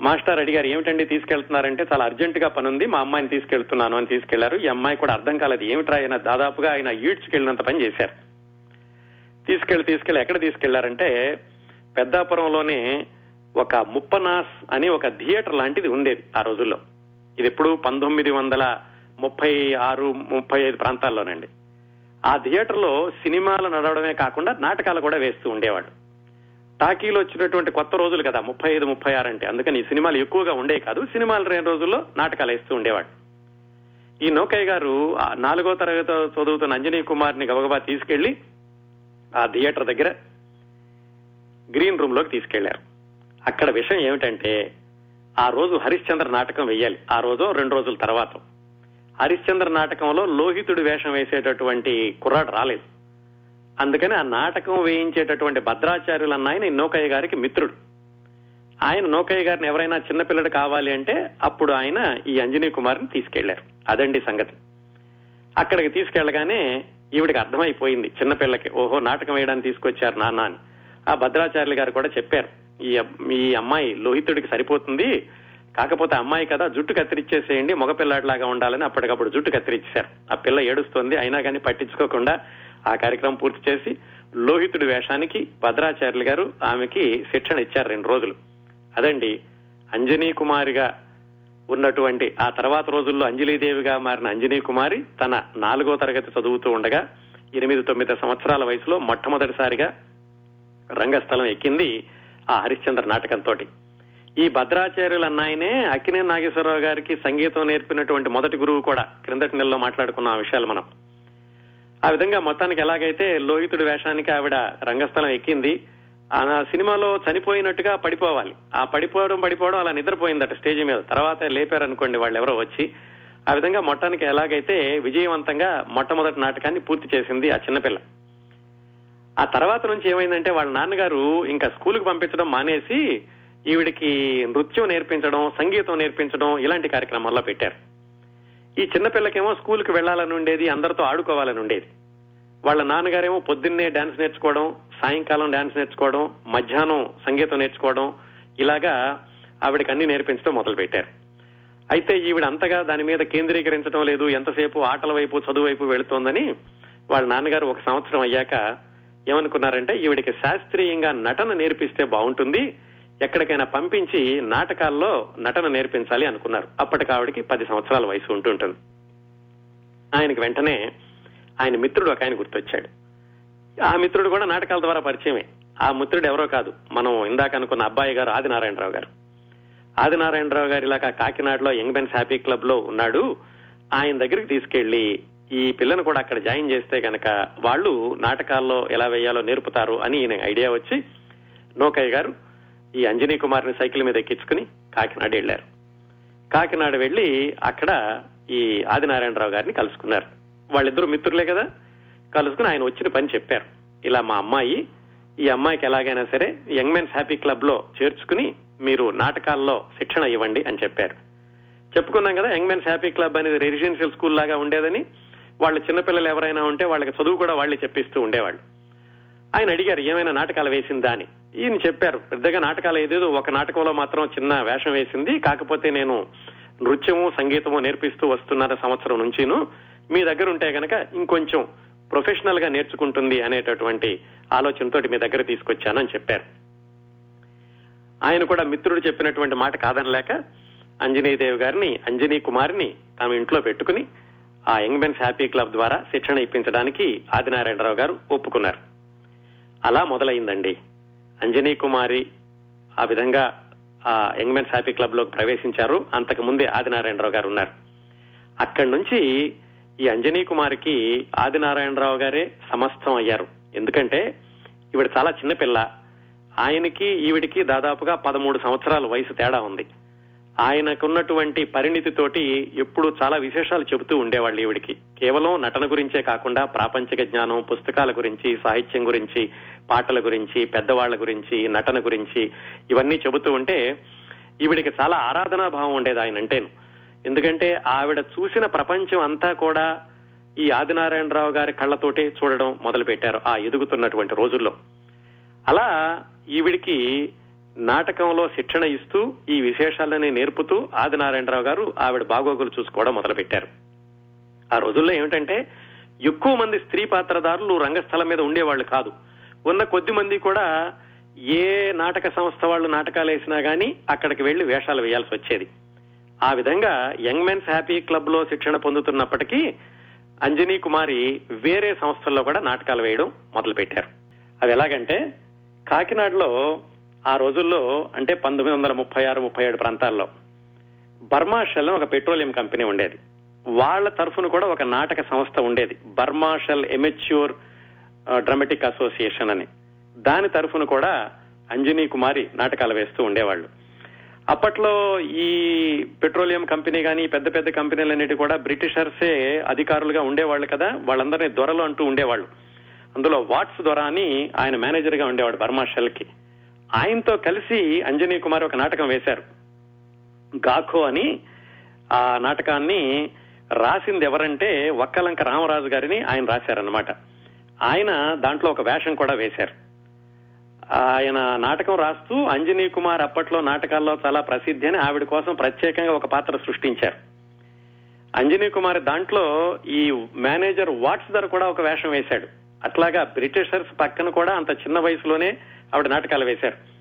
మాస్టర్ అడిగారు ఏమిటండి తీసుకెళ్తున్నారంటే చాలా అర్జెంట్గా పనుంది మా అమ్మాయిని తీసుకెళ్తున్నాను అని తీసుకెళ్ళారు. ఈ అమ్మాయి కూడా అర్థం కాలేదు ఏమిట్రా ఆయన? దాదాపుగా ఆయన ఈడ్చుకెళ్ళినంత పని చేశారు. తీసుకెళ్ళి తీసుకెళ్ళి ఎక్కడ తీసుకెళ్ళారంటే పెద్దాపురంలోనే ఒక ముప్పనాస్ అని ఒక థియేటర్ లాంటిది ఉండేది ఆ రోజుల్లో. ఇది ఎప్పుడు పంతొమ్మిది వందల ముప్పై ఆరు ముప్పై ఐదు ప్రాంతాల్లోనండి. ఆ థియేటర్లో సినిమాలు నడవడమే కాకుండా నాటకాలు కూడా వేస్తూ ఉండేవాడు టాకీలో వచ్చినటువంటి కొత్త రోజులు కదా ముప్పై ఐదు ముప్పై ఆరు అంటే. అందుకని ఈ సినిమాలు ఎక్కువగా ఉండే కాదు సినిమాలు రెండు రోజుల్లో నాటకాలు వేస్తూ ఉండేవాడు. ఈ నౌకయ్య గారు నాలుగో తరగతి చదువుతున్న అంజనీ కుమార్ని గబగబా తీసుకెళ్ళి ఆ థియేటర్ దగ్గర గ్రీన్ రూమ్లోకి తీసుకెళ్ళారు. అక్కడ విషయం ఏమిటంటే ఆ రోజు హరిశ్చంద్ర నాటకం వెయ్యాలి. ఆ రోజు రెండు రోజుల తర్వాత. హరిశ్చంద్ర నాటకంలో లోహితుడి వేషం వేసేటటువంటి కుర్రాడు రాలేదు. అందుకని ఆ నాటకం వేయించేటటువంటి భద్రాచార్యులు అన్న ఆయన నౌకయ్య గారికి మిత్రుడు. ఆయన నౌకయ్య గారిని ఎవరైనా చిన్నపిల్లడు కావాలి అంటే అప్పుడు ఆయన ఈ అంజనీ కుమార్ని తీసుకెళ్ళారు. అదండి సంగతి. అక్కడికి తీసుకెళ్ళగానే ఈవిడికి అర్థమైపోయింది చిన్నపిల్లకి ఓహో నాటకం వేయడానికి తీసుకొచ్చారు నాన్న అని. ఆ భద్రాచార్యులు గారు కూడా చెప్పారు. ఈ ఈ అమ్మాయి లోహితుడికి సరిపోతుంది. కాకపోతే అమ్మాయి కదా జుట్టు కత్తిరించేసేయండి మగపిల్లాడిలాగా ఉండాలని అప్పటికప్పుడు జుట్టు కత్తిరించారు ఆ పిల్ల ఏడుస్తోంది అయినా కానీ పట్టించుకోకుండా ఆ కార్యక్రమం పూర్తి చేసి లోహితుడి వేషానికి భద్రాచార్యులు గారు ఆమెకి శిక్షణ ఇచ్చారు రెండు రోజులు. అదండి అంజనీ కుమారిగా ఉన్నటువంటి ఆ తర్వాత రోజుల్లో అంజలీదేవిగా మారిన అంజనీ కుమారి తన నాలుగో తరగతి చదువుతూ ఉండగా ఎనిమిది తొమ్మిది సంవత్సరాల వయసులో మొట్టమొదటిసారిగా రంగస్థలం ఎక్కింది ఆ హరిశ్చంద్ర నాటకంతో ఈ భద్రాచార్యుల అన్నాయనే అక్కినే నాగేశ్వరరావు గారికి సంగీతం నేర్పినటువంటి మొదటి గురువు కూడా క్రిందటి నెలలో మాట్లాడుకున్న ఆ విషయాలు మనం. ఆ విధంగా మొత్తానికి ఎలాగైతే లోహితుడి వేషానికి ఆవిడ రంగస్థలం ఎక్కింది ఆ సినిమాలో చనిపోయినట్టుగా పడిపోవాలి. ఆ పడిపోవడం పడిపోవడం అలా నిద్రపోయిందట స్టేజ్ మీద. తర్వాత లేపారనుకోండి వాళ్ళు ఎవరో వచ్చి. ఆ విధంగా మొట్టానికి ఎలాగైతే విజయవంతంగా మొట్టమొదటి నాటకాన్ని పూర్తి చేసింది ఆ చిన్నపిల్ల. ఆ తర్వాత నుంచి ఏమైందంటే వాళ్ళ నాన్నగారు ఇంకా స్కూల్కి పంపించడం మానేసి ఈవిడికి నృత్యం నేర్పించడం సంగీతం నేర్పించడం ఇలాంటి కార్యక్రమాల్లో పెట్టారు. ఈ చిన్నపిల్లకేమో స్కూల్కి వెళ్ళాలని ఉండేది అందరితో ఆడుకోవాలని ఉండేది. వాళ్ళ నాన్నగారేమో పొద్దున్నే డాన్స్ నేర్చుకోవడం సాయంకాలం డాన్స్ నేర్చుకోవడం మధ్యాహ్నం సంగీతం నేర్చుకోవడం ఇలాగా ఆవిడకి అన్ని నేర్పించడం మొదలు పెట్టారు అయితే ఈవిడ అంతగా దాని మీద కేంద్రీకరించడం లేదు ఎంతసేపు ఆటల వైపు చదువు వైపు వెళుతోందని వాళ్ళ నాన్నగారు ఒక సంవత్సరం అయ్యాక ఏమనుకున్నారంటే ఈవిడికి శాస్త్రీయంగా నటన నేర్పిస్తే బాగుంటుంది ఎక్కడికైనా పంపించి నాటకాల్లో నటన నేర్పించాలి అనుకున్నారు. అప్పటికి ఆవిడికి పది సంవత్సరాల వయసు ఉంటుంటుంది ఆయనకి వెంటనే ఆయన మిత్రుడు ఒక ఆయన గుర్తొచ్చాడు. ఆ మిత్రుడు కూడా నాటకాల ద్వారా పరిచయమే. ఆ మిత్రుడు ఎవరో కాదు. మనం ఇందాక అనుకున్న అబ్బాయి గారు ఆదినారాయణరావు గారు. ఆదినారాయణరావు గారు ఇలాగా కాకినాడలో యంగ్ మెన్స్ హ్యాపీ క్లబ్లో ఉన్నాడు. ఆయన దగ్గరికి తీసుకెళ్ళి ఈ పిల్లను కూడా అక్కడ జాయిన్ చేస్తే కనుక వాళ్ళు నాటకాల్లో ఎలా వేయాలో నేర్పుతారు అని ఈయన ఐడియా వచ్చి నోకయ్య గారు ఈ అంజనీ కుమార్ని సైకిల్ మీద ఎక్కించుకుని కాకినాడ వెళ్ళారు కాకినాడ వెళ్ళి అక్కడ ఈ ఆదినారాయణరావు గారిని కలుసుకున్నారు. వాళ్ళిద్దరు మిత్రులే కదా? కలుసుకుని ఆయన వచ్చిన పని చెప్పారు. ఇలా మా అమ్మాయి ఈ అమ్మాయికి ఎలాగైనా సరే యంగ్ మెన్స్ హ్యాపీ క్లబ్లో చేర్చుకుని మీరు నాటకాల్లో శిక్షణ ఇవ్వండి అని చెప్పారు. చెప్పుకున్నాం కదా యంగ్ మెన్స్ హ్యాపీ క్లబ్ అనేది రెసిడెన్షియల్ స్కూల్ లాగా ఉండేదని. వాళ్ళ చిన్నపిల్లలు ఎవరైనా ఉంటే వాళ్ళకి చదువు కూడా వాళ్ళే చెప్పిస్తూ ఉండేవాళ్ళు. ఆయన అడిగారు ఏమైనా నాటకాలు వేసిందా అని. ఈయన చెప్పారు పెద్దగా నాటకాలు ఏదేదో ఒక నాటకంలో మాత్రం చిన్న వేషం వేసింది. కాకపోతే నేను నృత్యము సంగీతము నేర్పిస్తూ వస్తున్న సంవత్సరం నుంచిను మీ దగ్గర ఉంటే గనక ఇంకొంచెం ప్రొఫెషనల్గా నేర్చుకుంటుంది అనేటటువంటి ఆలోచనతోటి మీ దగ్గర తీసుకొచ్చానని చెప్పారు. ఆయన కూడా మిత్రుడు చెప్పినటువంటి మాట కాదనలేక అంజనీదేవి గారిని అంజనీ కుమార్ని తమ ఇంట్లో పెట్టుకుని ఆ యంగ్ మెన్స్ హ్యాపీ క్లబ్ ద్వారా శిక్షణ ఇప్పించడానికి ఆదినారాయణరావు గారు ఒప్పుకున్నారు. అలా మొదలైందండి. అంజనీ కుమారి ఆ విధంగా ఆ యంగ్ మెన్స్ హ్యాపీ క్లబ్లో ప్రవేశించారు. అంతకు ముందే ఆదినారాయణరావు గారు ఉన్నారు. అక్కడి నుంచి ఈ అంజనీ కుమారికి ఆదినారాయణరావు గారే సమస్తం అయ్యారు. ఎందుకంటే ఈవిడ చాలా చిన్నపిల్ల ఆయనకి ఈవిడికి దాదాపుగా పదమూడు సంవత్సరాల వయసు తేడా ఉంది. ఆయనకున్నటువంటి పరిణితితోటి ఎప్పుడు చాలా విశేషాలు చెబుతూ ఉండేవాళ్ళు ఈవిడికి. కేవలం నటన గురించే కాకుండా ప్రాపంచిక జ్ఞానం పుస్తకాల గురించి సాహిత్యం గురించి పాటల గురించి పెద్దవాళ్ళ గురించి నటన గురించి ఇవన్నీ చెబుతూ ఉంటే ఈవిడికి చాలా ఆరాధనా భావం ఉండేది ఆయన అంటేను. ఎందుకంటే ఆవిడ చూసిన ప్రపంచం అంతా కూడా ఈ ఆదినారాయణరావు గారి కళ్ళతోటే చూడడం మొదలు పెట్టారు ఆ ఎదుగుతున్నటువంటి రోజుల్లో. అలా ఈవిడికి నాటకంలో శిక్షణ ఇస్తూ ఈ విశేషాలని నేర్పుతూ ఆదినారాయణరావు గారు ఆవిడ బాగోగులు చూసుకోవడం మొదలు పెట్టారు ఆ రోజుల్లో ఏమిటంటే ఎక్కువ మంది స్త్రీ పాత్రదారులు రంగస్థలం మీద ఉండేవాళ్ళు కాదు. ఉన్న కొద్ది మంది కూడా ఏ నాటక సంస్థ వాళ్ళు నాటకాలు వేసినా గానీ అక్కడికి వెళ్ళి వేషాలు వేయాల్సి వచ్చేది. ఆ విధంగా యంగ్ మెన్స్ హ్యాపీ క్లబ్లో శిక్షణ పొందుతున్నప్పటికీ అంజనీ కుమారి వేరే సంస్థల్లో కూడా నాటకాలు వేయడం మొదలు పెట్టారు అది ఎలాగంటే కాకినాడలో ఆ రోజుల్లో అంటే పంతొమ్మిది వందల ముప్పై ఆరు ముప్పై ఏడు ప్రాంతాల్లో బర్మా షెల్ ఒక పెట్రోలియం కంపెనీ ఉండేది. వాళ్ళ తరఫున కూడా ఒక నాటక సంస్థ ఉండేది. Burma Shell amateur dramatic association అని. దాని తరఫున కూడా అంజనీ కుమారి నాటకాలు వేస్తూ ఉండేవాళ్ళు. అప్పట్లో ఈ పెట్రోలియం కంపెనీ కానీ పెద్ద పెద్ద కంపెనీలన్నిటి కూడా బ్రిటిషర్సే అధికారులుగా ఉండేవాళ్ళు కదా వాళ్ళందరినీ దొరలు అంటూ ఉండేవాళ్ళు. అందులో వాట్స్ దొర అని ఆయన మేనేజర్గా ఉండేవాడు బర్మా షెల్కి ఆయనతో కలిసి అంజనీ కుమార్ ఒక నాటకం వేశారు. గాఖో అని ఆ నాటకాన్ని రాసింది ఎవరంటే వక్కలంక రామరాజు గారిని ఆయన రాశారనమాట ఆయన దాంట్లో ఒక వేషం కూడా వేశారు. ఆయన నాటకం రాస్తూ అంజనీ కుమార్ అప్పట్లో నాటకాల్లో చాలా ప్రసిద్ధి అని ఆవిడ కోసం ప్రత్యేకంగా ఒక పాత్ర సృష్టించారు. అంజనీ కుమార్ దాంట్లో ఈ మేనేజర్ వాట్స్ ధర కూడా ఒక వేషం వేశాడు. అట్లాగా బ్రిటిషర్స్ పక్కన కూడా అంత చిన్న వయసులోనే ఆవిడ నాటకాలు వేశారు.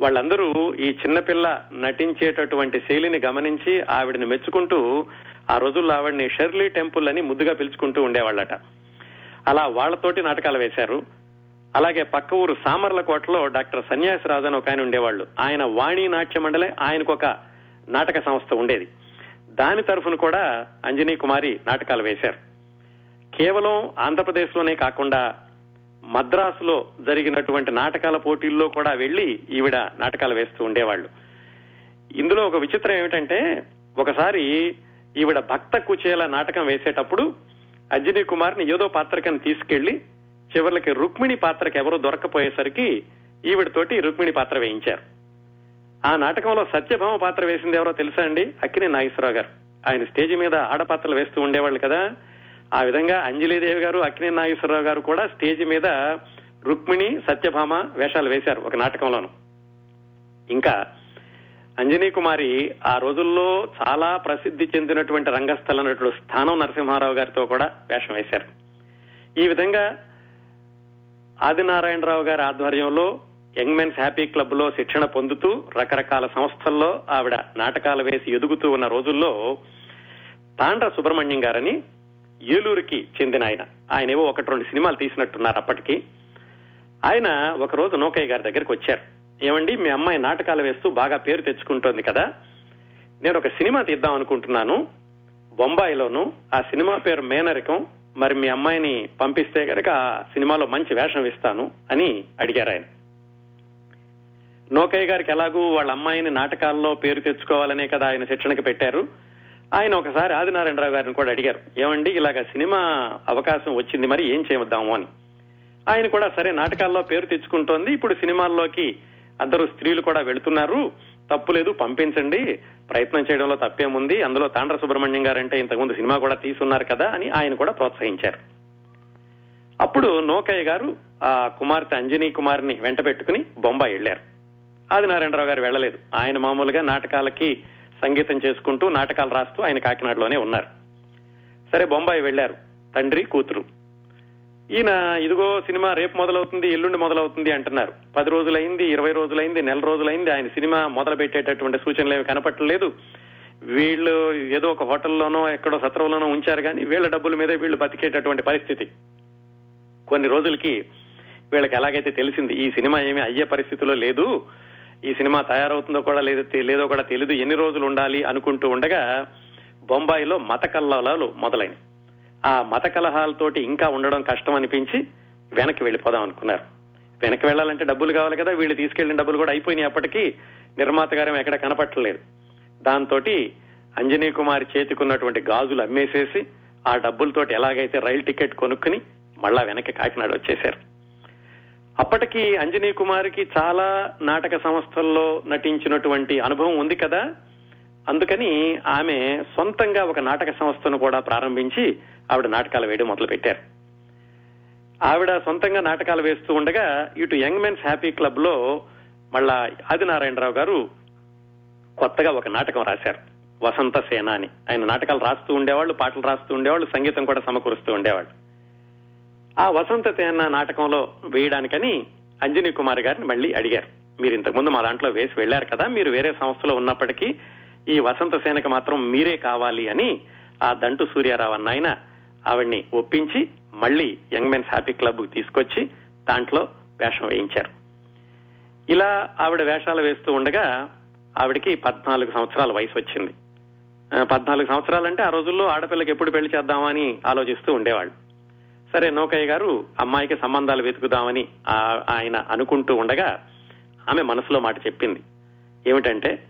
వాళ్ళందరూ ఈ చిన్నపిల్ల నటించేటటువంటి శైలిని గమనించి ఆవిడని మెచ్చుకుంటూ ఆ రోజుల్లో ఆవిడని షెర్లీ టెంపుల్ అని ముద్దుగా పిలుచుకుంటూ ఉండేవాళ్ళట. అలా వాళ్ళతోటి నాటకాలు వేశారు. అలాగే పక్క ఊరు సామర్లకోటలో డాక్టర్ సన్యాసరాజు అని ఒక ఆయన ఉండేవాళ్ళు. ఆయన వాణి నాట్య మండలే ఆయనకు ఒక నాటక సంస్థ ఉండేది. దాని తరఫున కూడా అంజనీ కుమారి నాటకాలు వేశారు. కేవలం ఆంధ్రప్రదేశ్లోనే కాకుండా మద్రాసులో జరిగినటువంటి నాటకాల పోటీల్లో కూడా వెళ్ళి ఈవిడ నాటకాలు వేస్తూ ఉండేవాళ్ళు. ఇందులో ఒక విచిత్రం ఏమిటంటే ఒకసారి ఈవిడ భక్త కుచేల నాటకం వేసేటప్పుడు అంజనీ కుమార్ని ఏదో పాత్రకని తీసుకెళ్ళి చివరికి రుక్మిణి పాత్రకి ఎవరో దొరకపోయేసరికి ఈవిడతోటి రుక్మిణి పాత్ర వేయించారు. ఆ నాటకంలో సత్యభామ పాత్ర వేసింది ఎవరో తెలుసా అండి? అక్కినే నాగేశ్వరరావు గారు. ఆయన స్టేజ్ మీద ఆడపాత్రలు వేస్తూ ఉండేవాళ్ళు కదా. ఆ విధంగా అంజలీదేవి గారు అక్కినే నాగేశ్వరరావు గారు కూడా స్టేజ్ మీద రుక్మిణి సత్యభామ వేషాలు వేశారు ఒక నాటకంలోను. ఇంకా అంజనీ కుమారి ఆ రోజుల్లో చాలా ప్రసిద్ధి చెందినటువంటి రంగస్థల నటుడు స్థానం నరసింహారావు గారితో కూడా వేషం వేశారు. ఈ విధంగా ఆదినారాయణరావు గారి ఆధ్వర్యంలో యంగ్ మెన్స్ హ్యాపీ క్లబ్లో శిక్షణ పొందుతూ రకరకాల సంస్థల్లో ఆవిడ నాటకాలు వేసి ఎదుగుతూ ఉన్న రోజుల్లో తాండ్ర సుబ్రహ్మణ్యం గారని ఏలూరుకి చెందిన ఆయన. ఆయన ఏవో ఒకటి రెండు సినిమాలు తీసినట్టున్నారు అప్పటికి. ఆయన ఒక రోజు నౌకయ్య గారి దగ్గరికి వచ్చారు. ఏమండి మీ అమ్మాయి నాటకాలు వేస్తూ బాగా పేరు తెచ్చుకుంటోంది కదా. నేను ఒక సినిమా తీద్దాం అనుకుంటున్నాను. బొంబాయిలోను ఆ సినిమా పేరు మేనరికం. మరి మీ అమ్మాయిని పంపిస్తే కనుక ఆ సినిమాలో మంచి వేషం ఇస్తాను అని అడిగారు ఆయన. నోకయ్య గారికి ఎలాగూ వాళ్ళ అమ్మాయిని నాటకాల్లో పేరు తెచ్చుకోవాలనే కదా ఆయన శిక్షణకి పెట్టారు. ఆయన ఒకసారి ఆదినారాయణరావు గారిని కూడా అడిగారు. ఏమండి ఇలాగ సినిమా అవకాశం వచ్చింది మరి ఏం చేద్దాము అని. ఆయన కూడా సరే నాటకాల్లో పేరు తెచ్చుకుంటోంది. ఇప్పుడు సినిమాల్లోకి అందరూ స్త్రీలు కూడా వెళుతున్నారు. తప్పులేదు పంపించండి. ప్రయత్నం చేయడంలో తప్పేముంది. అందులో తాండ్ర సుబ్రహ్మణ్యం గారంటే ఇంతకుముందు సినిమా కూడా తీసున్నారు కదా అని ఆయన కూడా ప్రోత్సహించారు. అప్పుడు నోకయ్య గారు ఆ కుమార్తె అంజనీ కుమార్ని వెంట పెట్టుకుని బొంబాయి వెళ్ళారు ఆదినారాయణరావు గారు వెళ్ళలేదు. ఆయన మామూలుగా నాటకాలకి సంగీతం చేసుకుంటూ నాటకాలు రాస్తూ ఆయన కాకినాడలోనే ఉన్నారు. సరే బొంబాయి వెళ్ళారు తండ్రి కూతురు. ఈయన ఇదిగో సినిమా రేపు మొదలవుతుంది ఎల్లుండి మొదలవుతుంది అంటున్నారు. పది రోజులైంది ఇరవై రోజులైంది నెల రోజులైంది ఆయన సినిమా మొదలు పెట్టేటటువంటి సూచనలు ఏమి కనపట్టలేదు. వీళ్ళు ఏదో ఒక హోటల్లోనో ఎక్కడో సత్రంలోనో ఉంచారు కానీ వీళ్ళ డబ్బుల మీద వీళ్ళు బతికేటటువంటి పరిస్థితి. కొన్ని రోజులకి వీళ్ళకి ఎలాగైతే తెలిసింది ఈ సినిమా ఏమీ అయ్యే పరిస్థితిలో లేదు ఈ సినిమా తయారవుతుందో కూడా లేదో లేదో కూడా తెలియదు ఎన్ని రోజులు ఉండాలి అనుకుంటూ ఉండగా బొంబాయిలో మత కల్లాలు మొదలైనవి ఆ మత కలహాలతోటి ఇంకా ఉండడం కష్టం అనిపించి వెనక్కి వెళ్ళిపోదాం అనుకున్నారు. వెనక్కి వెళ్ళాలంటే డబ్బులు కావాలి కదా వీళ్ళు తీసుకెళ్ళిన డబ్బులు కూడా అయిపోయినాయి అప్పటికి నిర్మాత గారం ఎక్కడ కనపట్టలేదు. దాంతో అంజనీ కుమారి చేతికున్నటువంటి గాజులు అమ్మేసేసి ఆ డబ్బులతోటి ఎలాగైతే రైలు టికెట్ కొనుక్కుని మళ్ళా వెనక్కి కాకినాడ వచ్చేశారు. అప్పటికి అంజనీ కుమారికి చాలా నాటక సంస్థల్లో నటించినటువంటి అనుభవం ఉంది కదా. అందుకని ఆమె సొంతంగా ఒక నాటక సంస్థను కూడా ప్రారంభించి ఆవిడ నాటకాలు వేయడం మొదలు పెట్టారు ఆవిడ సొంతంగా నాటకాలు వేస్తూ ఉండగా ఇటు యంగ్ మెన్స్ హ్యాపీ క్లబ్లో మళ్ళా ఆదినారాయణరావు గారు కొత్తగా ఒక నాటకం రాశారు. వసంత సేన అని. ఆయన నాటకాలు రాస్తూ ఉండేవాళ్ళు పాటలు రాస్తూ ఉండేవాళ్ళు సంగీతం కూడా సమకూరుస్తూ ఉండేవాళ్ళు. ఆ వసంత సేన నాటకంలో వేయడానికని అంజనీ కుమార్ గారిని మళ్ళీ అడిగారు. మీరు ఇంతకుముందు మా దాంట్లో వేసి వెళ్ళారు కదా మీరు వేరే సంస్థలో ఉన్నప్పటికీ ఈ వసంత సేనకి మాత్రం మీరే కావాలి అని ఆ దంటు సూర్యారావు అన్న ఆయన ఆవిడ్ని ఒప్పించి మళ్ళీ యంగ్ మెన్స్ హ్యాపీ క్లబ్ తీసుకొచ్చి దాంట్లో వేషం వేయించారు. ఇలా ఆవిడ వేషాలు వేస్తూ ఉండగా ఆవిడకి పద్నాలుగు సంవత్సరాల వయసు వచ్చింది. పద్నాలుగు సంవత్సరాలంటే ఆ రోజుల్లో ఆడపిల్లకి ఎప్పుడు పెళ్ళి చేద్దామని ఆలోచిస్తూ ఉండేవాళ్ళు. సరే నౌకయ్య గారు అమ్మాయికి సంబంధాలు వెతుకుదామని ఆయన అనుకుంటూ ఉండగా ఆమె మనసులో మాట చెప్పింది. ఏమిటంటే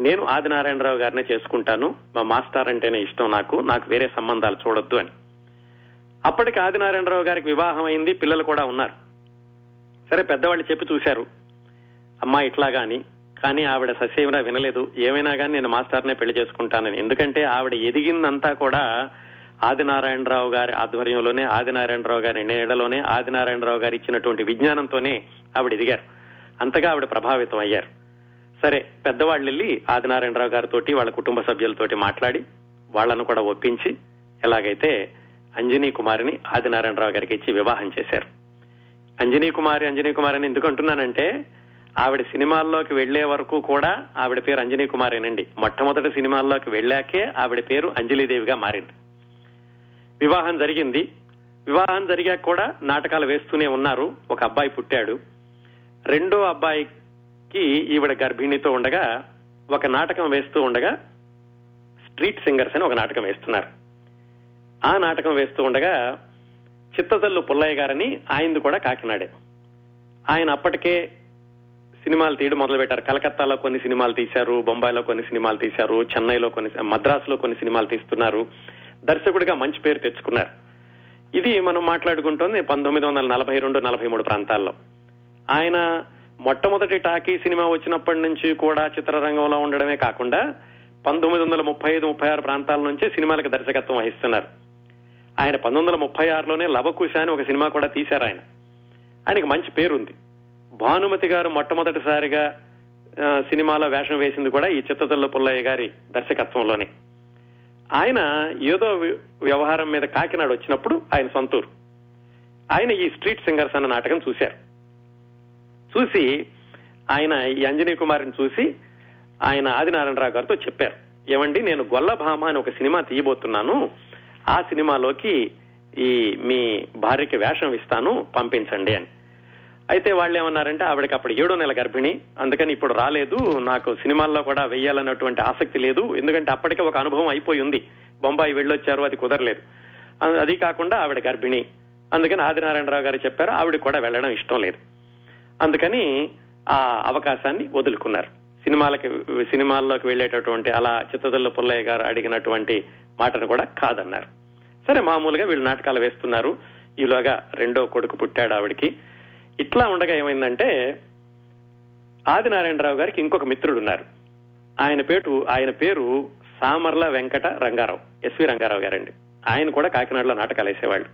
నేను ఆదినారాయణరావు గారినే చేసుకుంటాను. మా మాస్టర్ అంటేనే ఇష్టం నాకు. నాకు వేరే సంబంధాలు చూడొద్దు అని. అప్పటికి ఆదినారాయణరావు గారికి వివాహం అయింది. పిల్లలు కూడా ఉన్నారు. సరే పెద్దవాళ్ళు చెప్పి చూశారు. అమ్మా ఇట్లా గాని. కానీ ఆవిడ ససేమిరా వినలేదు. ఏమైనా కానీ నేను మాస్టర్నే పెళ్ళి చేసుకుంటానని. ఎందుకంటే ఆవిడ ఎదిగిందంతా కూడా ఆదినారాయణరావు గారి ఆధ్వర్యంలోనే ఆదినారాయణరావు గారి నీడలోనే ఆదినారాయణరావు గారు ఇచ్చినటువంటి విజ్ఞానంతోనే ఆవిడ ఎదిగారు. అంతగా ఆవిడ ప్రభావితం అయ్యారు. సరే పెద్దవాళ్ళు వెళ్ళి ఆదినారాయణరావు గారితోటి వాళ్ళ కుటుంబ సభ్యులతోటి మాట్లాడి వాళ్ళను కూడా ఒప్పించి ఎలాగైతే అంజనీ కుమారిని ఆదినారాయణరావు గారికి ఇచ్చి వివాహం చేశారు. అంజనీ కుమారి అంజనీ కుమారి అని ఎందుకు అంటున్నానంటే ఆవిడ సినిమాల్లోకి వెళ్ళే వరకు కూడా ఆవిడ పేరు అంజనీ కుమారేనండి. మొట్టమొదటి సినిమాల్లోకి వెళ్ళాకే ఆవిడ పేరు అంజలీదేవిగా మారింది. వివాహం జరిగింది. వివాహం జరిగాక కూడా నాటకాలు వేస్తూనే ఉన్నారు. ఒక అబ్బాయి పుట్టాడు. రెండో అబ్బాయి కి ఈవిడ గర్భిణితో ఉండగా ఒక నాటకం వేస్తూ ఉండగా స్ట్రీట్ సింగర్స్ అని ఒక నాటకం వేస్తున్నారు. ఆ నాటకం వేస్తూ ఉండగా చిత్తతల్లు పుల్లయ్య గారని ఆయనది కూడా కాకినాడే. ఆయన అప్పటికే సినిమాలు తీయడం మొదలు పెట్టారు కలకత్తాలో కొన్ని సినిమాలు తీశారు బొంబాయిలో కొన్ని సినిమాలు తీశారు చెన్నైలో కొన్ని మద్రాసులో కొన్ని సినిమాలు తీస్తున్నారు. దర్శకుడిగా మంచి పేరు తెచ్చుకున్నారు. ఇది మనం మాట్లాడుకుంటోంది పంతొమ్మిది వందల నలభై రెండు నలభై మూడు ప్రాంతాల్లో. ఆయన మొట్టమొదటి టాకీ సినిమా వచ్చినప్పటి నుంచి కూడా చిత్రరంగంలో ఉండడమే కాకుండా పంతొమ్మిది వందల ముప్పై ఐదు ముప్పై ఆరు ప్రాంతాల నుంచే సినిమాలకు దర్శకత్వం వహిస్తున్నారు. ఆయన పంతొమ్మిది వందల ముప్పై ఆరులోనే లవకుశ అని ఒక సినిమా కూడా తీశారు ఆయన. ఆయనకి మంచి పేరుంది. భానుమతి గారు మొట్టమొదటిసారిగా సినిమాలో వేషం వేసింది కూడా ఈ చిత్తతల్ల పుల్లయ్య గారి దర్శకత్వంలోనే. ఆయన ఏదో వ్య- వ్యవహారం మీద కాకినాడ వచ్చినప్పుడు ఆయన సొంతూరు. ఆయన ఈ స్ట్రీట్ సింగర్స్ అన్న నాటకం చూశారు. చూసి ఆయన ఈ అంజనీ కుమార్ని చూసి ఆయన ఆదినారాయణరావు గారితో చెప్పారు. ఏమండి నేను గొల్లభామ అని ఒక సినిమా తీయబోతున్నాను. ఆ సినిమాలోకి ఈ మీ భార్యకి వేషం ఇస్తాను పంపించండి అని. అయితే వాళ్ళు ఏమన్నారంటే ఆవిడకి అప్పుడు ఏడో నెల గర్భిణి. అందుకని ఇప్పుడు రాలేదు. నాకు సినిమాల్లో కూడా వెయ్యాలన్నటువంటి ఆసక్తి లేదు. ఎందుకంటే అప్పటికే ఒక అనుభవం అయిపోయి ఉంది. బొంబాయి వెళ్ళొచ్చారు అది కుదరలేదు. అది కాకుండా ఆవిడ గర్భిణి. అందుకని ఆదినారాయణరావు గారు చెప్పారు ఆవిడకి కూడా వెళ్ళడం ఇష్టం లేదు. అందుకని ఆ అవకాశాన్ని వదులుకున్నారు. సినిమాలకి సినిమాల్లోకి వెళ్ళేటటువంటి అలా చిత్తదల్ల పుల్లయ్య గారు అడిగినటువంటి మాటను కూడా కాదన్నారు. సరే మామూలుగా వీళ్ళు నాటకాలు వేస్తున్నారు. ఈలోగా రెండో కొడుకు పుట్టాడు ఆవిడికి. ఇట్లా ఉండగా ఏమైందంటే ఆదినారాయణరావు గారికి ఇంకొక మిత్రుడు ఉన్నారు ఆయన పేరు ఆయన పేరు సామర్ల వెంకట రంగారావు ఎస్వి రంగారావు గారండి. ఆయన కూడా కాకినాడలో నాటకాలు వేసేవాళ్ళు.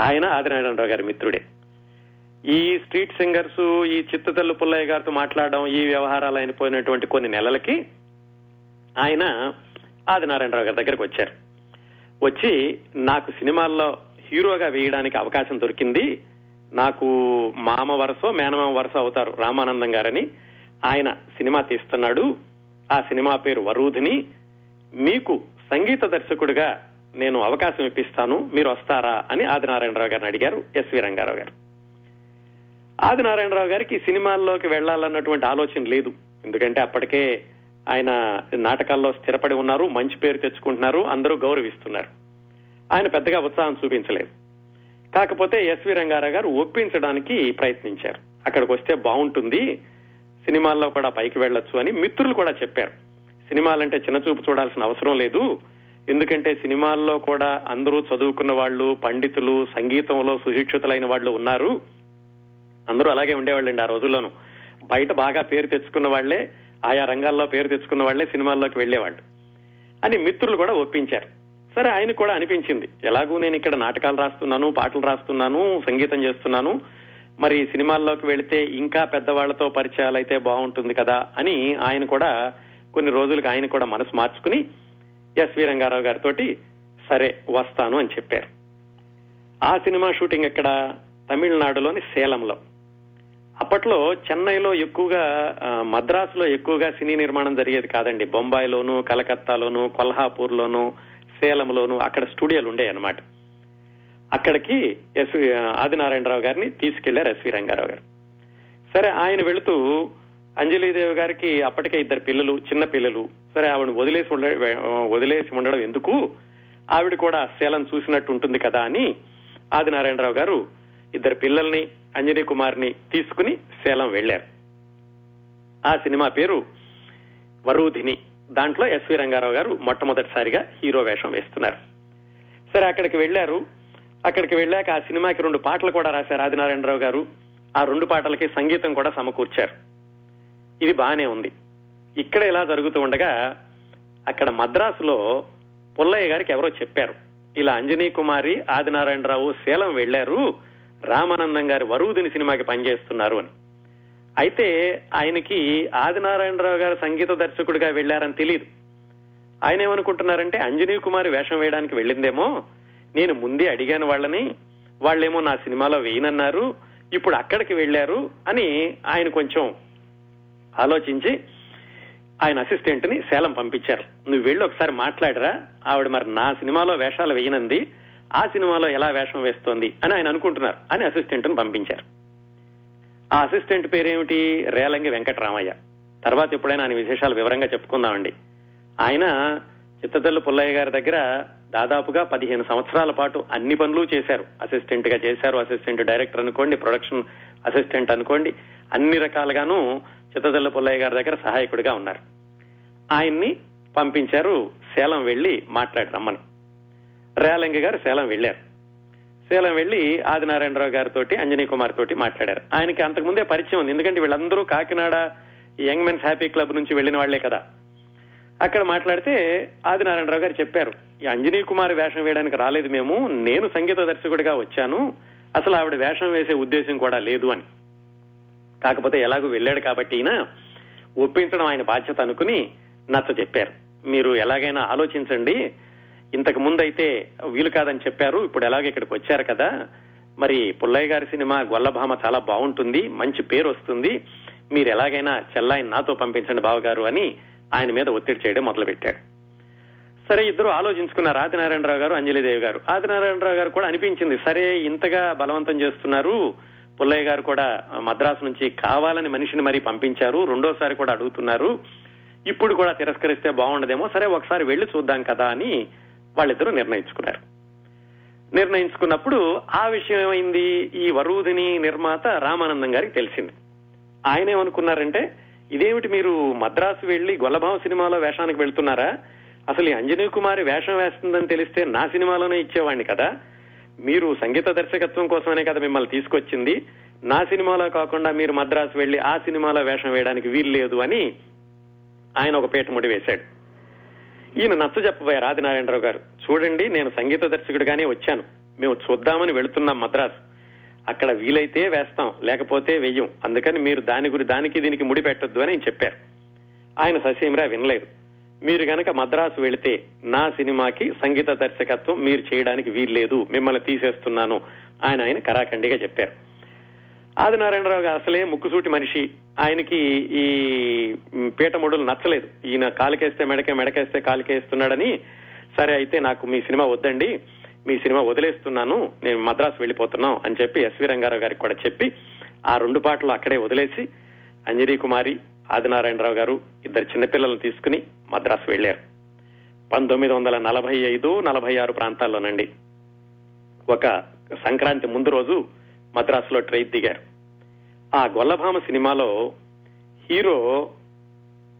ఆయన ఆదినారాయణరావు గారి మిత్రుడే. ఈ స్ట్రీట్ సింగర్స్ ఈ చిత్తతల్లు పుల్లయ్య గారితో మాట్లాడడం ఈ వ్యవహారాలు ఆయన పోయినటువంటి కొన్ని నెలలకి ఆయన ఆదినారాయణరావు గారి దగ్గరకు వచ్చారు. వచ్చి నాకు సినిమాల్లో హీరోగా వేయడానికి అవకాశం దొరికింది. నాకు మామ వరసో మేనమామ వరుస అవుతారు రామానందం గారని ఆయన సినిమా తీస్తున్నాడు. ఆ సినిమా పేరు వరూధిని. మీకు సంగీత దర్శకుడిగా నేను అవకాశం ఇప్పిస్తాను. మీరు వస్తారా అని ఆదినారాయణరావు గారిని అడిగారు ఎస్వి రంగారావు గారు. ఆదినారాయణరావు గారికి సినిమాల్లోకి వెళ్ళాలన్నటువంటి ఆలోచన లేదు. ఎందుకంటే అప్పటికే ఆయన నాటకాల్లో స్థిరపడి ఉన్నారు మంచి పేరు తెచ్చుకుంటున్నారు అందరూ గౌరవిస్తున్నారు. ఆయన పెద్దగా ఉత్సాహం చూపించలేదు. కాకపోతే ఎస్వి రంగారావు గారు ఒప్పించడానికి ప్రయత్నించారు. అక్కడికి వస్తే బాగుంటుంది సినిమాల్లో కూడా పైకి వెళ్ళొచ్చు అని మిత్రులు కూడా చెప్పారు. సినిమాలంటే చిన్న చూపు చూడాల్సిన అవసరం లేదు. ఎందుకంటే సినిమాల్లో కూడా అందరూ చదువుకున్న వాళ్ళు పండితులు సంగీతంలో సుశిక్షితులైన వాళ్ళు ఉన్నారు. అందరూ అలాగే ఉండేవాళ్ళండి ఆ రోజుల్లోనూ. బయట బాగా పేరు తెచ్చుకున్న వాళ్ళే ఆయా రంగాల్లో పేరు తెచ్చుకున్న వాళ్ళే సినిమాల్లోకి వెళ్ళేవాళ్ళు అని మిత్రులు కూడా ఒప్పించారు. సరే ఆయన కూడా అనిపించింది. ఎలాగూ నేను ఇక్కడ నాటకాలు రాస్తున్నాను పాటలు రాస్తున్నాను సంగీతం చేస్తున్నాను మరి సినిమాల్లోకి వెళితే ఇంకా పెద్దవాళ్ళతో పరిచయాలు అయితే బాగుంటుంది కదా అని ఆయన కూడా కొన్ని రోజులకు ఆయన కూడా మనసు మార్చుకుని ఎస్వి రంగారావు గారితో సరే వస్తాను అని చెప్పారు. ఆ సినిమా షూటింగ్ ఎక్కడ? తమిళనాడులోని సేలంలో. అప్పట్లో చెన్నైలో ఎక్కువగా మద్రాసులో ఎక్కువగా సినీ నిర్మాణం జరిగేది కాదండి. బొంబాయిలోను కలకత్తాలోను కొల్హాపూర్లోను సేలంలోను అక్కడ స్టూడియోలు ఉండేవి అనమాట అక్కడికి ఎస్వి ఆదినారాయణరావు గారిని తీసుకెళ్ళారు ఎస్వి రంగారావు గారు. సరే ఆయన వెళుతూ అంజలీదేవి గారికి అప్పటికే ఇద్దరు పిల్లలు చిన్న పిల్లలు సరే ఆవిడ వదిలేసి ఉండ వదిలేసి ఉండడం ఎందుకు? ఆవిడ కూడా సేలం చూసినట్టు ఉంటుంది కదా అని ఆదినారాయణరావు గారు ఇద్దరు పిల్లల్ని అంజనీ కుమార్ని తీసుకుని సేలం వెళ్ళారు ఆ సినిమా పేరు వరూధిని. దాంట్లో ఎస్వి రంగారావు గారు మొట్టమొదటిసారిగా హీరో వేషం వేస్తున్నారు. సరే అక్కడికి వెళ్ళారు అక్కడికి వెళ్ళాక ఆ సినిమాకి రెండు పాటలు కూడా రాశారు ఆదినారాయణరావు గారు. ఆ రెండు పాటలకి సంగీతం కూడా సమకూర్చారు. ఇది బానే ఉంది. ఇక్కడ ఇలా జరుగుతూ ఉండగా అక్కడ మద్రాసులో పుల్లయ్య గారికి ఎవరో చెప్పారు. ఇలా అంజనీ కుమారి ఆదినారాయణరావు సేలం వెళ్ళారు రామానందం గారి వరువుదిని సినిమాకి పనిచేస్తున్నారు అని. అయితే ఆయనకి ఆదినారాయణరావు గారు సంగీత దర్శకుడిగా వెళ్ళారని తెలియదు ఆయన ఏమనుకుంటున్నారంటే అంజనీ కుమారి వేషం వేయడానికి వెళ్ళిందేమో నేను ముందే అడిగాను వాళ్ళని వాళ్ళేమో నా సినిమాలో వేయనన్నారు ఇప్పుడు అక్కడికి వెళ్ళారు అని ఆయన కొంచెం ఆలోచించి ఆయన అసిస్టెంట్ని సేలం పంపించారు. నువ్వు వెళ్ళి ఒకసారి మాట్లాడరా ఆవిడ మరి నా సినిమాలో వేషాలు వేయనంది ఆ సినిమాలో ఎలా వేషం వేస్తోంది అని ఆయన అనుకుంటున్నారు అని అసిస్టెంట్ను పంపించారు. ఆ అసిస్టెంట్ పేరేమిటి? రేలంగి వెంకటరామయ్య. తర్వాత ఎప్పుడైనా ఆయన విశేషాలు వివరంగా చెప్పుకుందామండి. ఆయన చిత్తతల్లు పుల్లయ్య గారి దగ్గర దాదాపుగా పదిహేను సంవత్సరాల పాటు అన్ని పనులు చేశారు. అసిస్టెంట్గా చేశారు అసిస్టెంట్ డైరెక్టర్ అనుకోండి ప్రొడక్షన్ అసిస్టెంట్ అనుకోండి అన్ని రకాలుగాను చిత్తతల్లు పుల్లయ్య గారి దగ్గర సహాయకుడిగా ఉన్నారు. ఆయన్ని పంపించారు సేలం వెళ్ళి మాట్లాడి రమ్మని. రేలంగి గారు సేలం వెళ్ళారు సేలం వెళ్ళి ఆదినారాయణరావు గారితో అంజనీ కుమార్ తోటి మాట్లాడారు. ఆయనకి అంతకుముందే పరిచయం ఉంది. ఎందుకంటే వీళ్ళందరూ Kakinada young men's happy club నుంచి వెళ్ళిన వాళ్ళే కదా. అక్కడ మాట్లాడితే ఆదినారాయణరావు గారు చెప్పారు ఈ అంజనీ కుమార్ వేషం వేయడానికి రాలేదు మేము నేను సంగీత దర్శకుడిగా వచ్చాను. అసలు ఆవిడ వేషం వేసే ఉద్దేశం కూడా లేదు అని. కాకపోతే ఎలాగో వెళ్ళాడు కాబట్టి ఈయన ఒప్పించడం ఆయన బాధ్యత అనుకుని నచ్చ చెప్పారు. మీరు ఎలాగైనా ఆలోచించండి ఇంతకు ముందు అయితే వీలు కాదని చెప్పారు ఇప్పుడు ఎలాగో ఇక్కడికి వచ్చారు కదా. మరి పుల్లయ్య గారి సినిమా గొల్లభామ చాలా బాగుంటుంది మంచి పేరు వస్తుంది. మీరు ఎలాగైనా చెల్లాయిని నాతో పంపించండి బావగారు అని ఆయన మీద ఒత్తిడి చేయడం మొదలుపెట్టాడు సరే ఇద్దరు ఆలోచించుకున్నారు ఆదినారాయణరావు గారు అంజలిదేవి గారు. ఆదినారాయణరావు గారు కూడా అనిపించింది సరే ఇంతగా బలవంతం చేస్తున్నారు పుల్లయ్య గారు కూడా మద్రాసు నుంచి కావాలని మనిషిని మరీ పంపించారు రెండోసారి కూడా అడుగుతున్నారు. ఇప్పుడు కూడా తిరస్కరిస్తే బాగుండదేమో సరే ఒకసారి వెళ్ళి చూద్దాం కదా అని వాళ్ళిద్దరూ నిర్ణయించుకున్నారు. నిర్ణయించుకున్నప్పుడు ఆ విషయం ఏమైంది? ఈ వరూధిని నిర్మాత రామానందం గారికి తెలిసింది. ఆయన ఏమనుకున్నారంటే ఇదేమిటి మీరు మద్రాసు వెళ్ళి గొల్లభావ సినిమాలో వేషానికి వెళ్తున్నారా? అసలు ఈ అంజనీ కుమారి వేషం వేస్తుందని తెలిస్తే నా సినిమాలోనే ఇచ్చేవాడిని కదా. మీరు సంగీత దర్శకత్వం కోసమనే కదా మిమ్మల్ని తీసుకొచ్చింది. నా సినిమాలో కాకుండా మీరు మద్రాసు వెళ్ళి ఆ సినిమాలో వేషం వేయడానికి వీలు లేదు అని ఆయన ఒక పీట ముడి వేశాడు. ఈయన నచ్చ చెప్పబోయారు ఆదినారాయణరావు గారు చూడండి నేను సంగీత దర్శకుడిగానే వచ్చాను. మేము చూద్దామని వెళుతున్నాం మద్రాస్. అక్కడ వీలైతే వేస్తాం లేకపోతే వెయ్యం. అందుకని మీరు దాని గురి దానికి దీనికి ముడి పెట్టొద్దు అని చెప్పారు. ఆయన ససేమిరా వినలేదు. మీరు గనక మద్రాసు వెళితే నా సినిమాకి సంగీత దర్శకత్వం మీరు చేయడానికి వీల్లేదు. మిమ్మల్ని తీసేస్తున్నాను ఆయన ఆయన కరాఖండిగా చెప్పారు. ఆదినారాయణరావు గారు అసలే ముక్కుసూటి మనిషి. ఆయనకి ఈ మ్, పీఠముడులు నచ్చలేదు. ఈయన కాలికేస్తే మెడకే మెడకేస్తే కాలికేస్తున్నాడని. సరే అయితే నాకు మీ సినిమా వద్దండి. మీ సినిమా వదిలేస్తున్నాను. నేను మద్రాసు వెళ్ళిపోతున్నాం అని చెప్పి ఎస్వి రంగారావు గారికి కూడా చెప్పి ఆ రెండు పాటలు అక్కడే వదిలేసి అంజనీ కుమారి ఆదినారాయణరావు గారు ఇద్దరు చిన్నపిల్లలను తీసుకుని మద్రాసు వెళ్ళారు పంతొమ్మిది వందల నలభై ఐదు నలభై ఆరు ప్రాంతాల్లోనండి. ఒక సంక్రాంతి ముందు రోజు మద్రాసులో ట్రైన్ దిగారు. ఆ గొల్లభామ సినిమాలో హీరో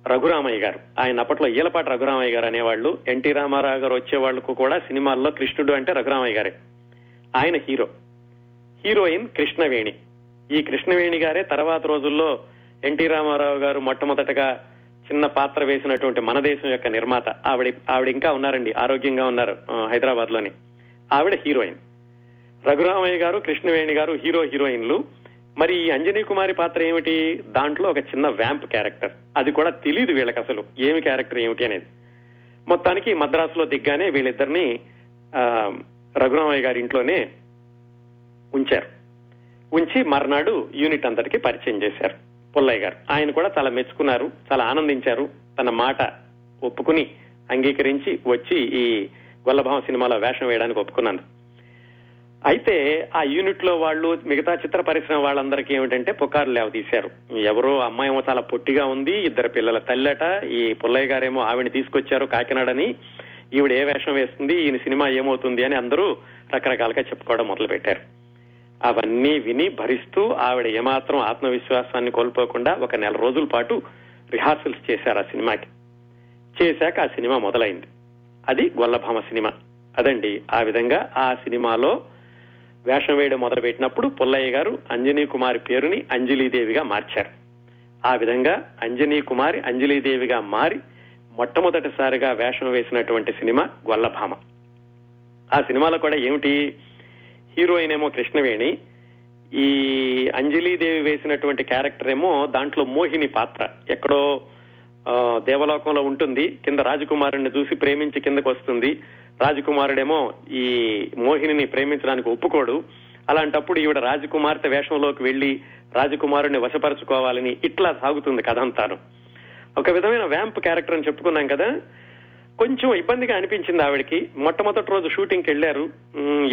రఘురామయ్య గారు ఆయన అప్పట్లో ఈలపాటి రఘురామయ్య గారు అనేవాళ్ళు ఎన్టీ రామారావు గారు వచ్చే వాళ్ళకు కూడా సినిమాల్లో కృష్ణుడు అంటే రఘురామయ్య గారే. ఆయన హీరో. హీరోయిన్ కృష్ణవేణి. ఈ కృష్ణవేణి గారే తర్వాత రోజుల్లో ఎన్టీ రామారావు గారు మొట్టమొదటగా చిన్న పాత్ర వేసినటువంటి మన దేశం యొక్క నిర్మాత. ఆవిడ ఆవిడ ఇంకా ఉన్నారండి ఆరోగ్యంగా ఉన్నారు హైదరాబాద్లోని ఆవిడ హీరోయిన్. రఘురామయ్య గారు కృష్ణవేణి గారు హీరో హీరోయిన్లు. మరి ఈ అంజనీ కుమారి పాత్ర ఏమిటి? దాంట్లో ఒక చిన్న వ్యాంప్ క్యారెక్టర్. అది కూడా తెలియదు వీళ్ళకి అసలు. ఏమి క్యారెక్టర్ ఏమిటి అనేది. మొత్తానికి మద్రాసులో దిగ్గానే వీళ్ళిద్దరిని రఘురామయ్య గారి ఇంట్లోనే ఉంచారు. ఉంచి మర్నాడు యూనిట్ అంతటికి పరిచయం చేశారు పుల్లయ్య గారు. ఆయన కూడా చాలా మెచ్చుకున్నారు చాలా ఆనందించారు. తన మాట ఒప్పుకుని అంగీకరించి వచ్చి ఈ గొల్లభామ సినిమాలో వేషం వేయడానికి ఒప్పుకున్నాను. అయితే ఆ యూనిట్లో వాళ్ళు మిగతా చిత్ర పరిశ్రమ వాళ్ళందరికీ ఏమిటంటే పుకార్లు లేవ తీశారు. ఎవరో అమ్మాయి చాలా పొట్టిగా ఉంది ఇద్దరు పిల్లల తల్లట ఈ పుల్లయ్య గారేమో ఆవిడని తీసుకొచ్చారు కాకినాడని. ఈవిడ ఏ వేషం వేస్తుంది ఈయన సినిమా ఏమవుతుంది అని అందరూ రకరకాలుగా చెప్పుకోవడం మొదలు పెట్టారు అవన్నీ విని భరిస్తూ ఆవిడ ఏమాత్రం ఆత్మవిశ్వాసాన్ని కోల్పోకుండా ఒక నెల రోజుల పాటు రిహార్సల్స్ చేశారు ఆ సినిమాకి. చేశాక ఆ సినిమా మొదలైంది. అది గొల్లభామ సినిమా. అదండి ఆ విధంగా ఆ సినిమాలో వేషం వేయడం మొదలుపెట్టినప్పుడు పుల్లయ్య గారు అంజనీ కుమారి పేరుని అంజలీదేవిగా మార్చారు. ఆ విధంగా అంజనీ కుమారి అంజలీదేవిగా మారి మొట్టమొదటిసారిగా వేషం వేసినటువంటి సినిమా గొల్లభామ. ఆ సినిమాలో కూడా ఏమిటి? హీరోయిన్ ఏమో కృష్ణవేణి ఈ అంజలీదేవి వేసినటువంటి క్యారెక్టర్ ఏమో దాంట్లో మోహిని పాత్ర. ఎక్కడో దేవలోకంలో ఉంటుంది. కింద రాజకుమారుడిని చూసి ప్రేమించి కిందకు వస్తుంది. రాజకుమారుడేమో ఈ మోహినిని ప్రేమించడానికి ఒప్పుకోడు. అలాంటప్పుడు ఈవిడ రాజకుమార్తె వేషంలోకి వెళ్ళి రాజకుమారుడిని వశపరచుకోవాలని ఇట్లా సాగుతుంది కథ అంతాను. ఒక విధమైన వ్యాంప్ క్యారెక్టర్ అని చెప్పుకున్నాం కదా. కొంచెం ఇబ్బందిగా అనిపించింది ఆవిడకి. మొట్టమొదటి రోజు షూటింగ్కి వెళ్ళారు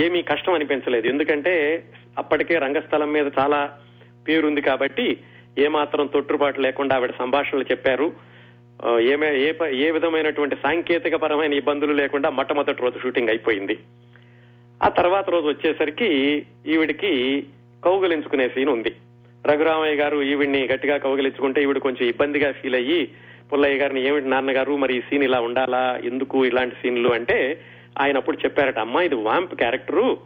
ఏమీ కష్టం అనిపించలేదు. ఎందుకంటే అప్పటికే రంగస్థలం మీద చాలా పేరుంది కాబట్టి ఏమాత్రం తొట్టుబాటు లేకుండా ఆవిడ సంభాషణలు చెప్పారు. ఏమే ఏ ఏ విధమైనటువంటి సాంకేతిక పరమైన ఇబ్బందులు లేకుండా మొట్టమొదటి రోజు షూటింగ్ అయిపోయింది. ఆ తర్వాత రోజు వచ్చేసరికి ఈవిడికి కౌగలించుకునే సీన్ ఉంది. రఘురామయ్య గారు ఈవిడిని గట్టిగా కౌగలించుకుంటే ఈవిడ కొంచెం ఇబ్బందిగా ఫీల్ అయ్యి పుల్లయ్య గారిని ఏమిటి నాన్నగారు మరి ఈ సీన్ ఇలా ఉండాలా? ఎందుకు ఇలాంటి సీన్లు? అంటే ఆయన అప్పుడు చెప్పారట అమ్మా ఇది వాంప్ క్యారెక్టరు.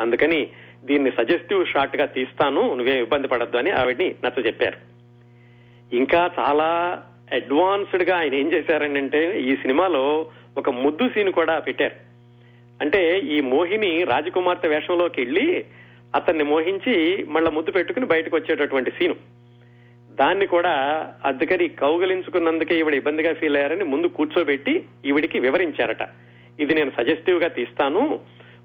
అందుకని దీన్ని సజెస్టివ్ షాట్గా తీస్తాను. నువ్వేం ఇబ్బంది పడద్దు అని ఆవిడ్ని నచ్చ చెప్పారు ఇంకా చాలా అడ్వాన్స్డ్గా ఆయన ఏం చేశారంటే ఈ సినిమాలో ఒక ముద్దు సీన్ కూడా పెట్టారు. అంటే ఈ మోహిని రాజకుమార్తె వేషంలోకి వెళ్ళి అతన్ని మోహించి మళ్ళా ముద్దు పెట్టుకుని బయటకు వచ్చేటటువంటి సీను. దాన్ని కూడా అందుకని కౌగలించుకున్నందుకే ఈవిడ ఇబ్బందిగా ఫీల్ అయ్యారని ముందు కూర్చోబెట్టి ఈవిడికి వివరించారట. ఇది నేను సజెస్టివ్గా తీస్తాను.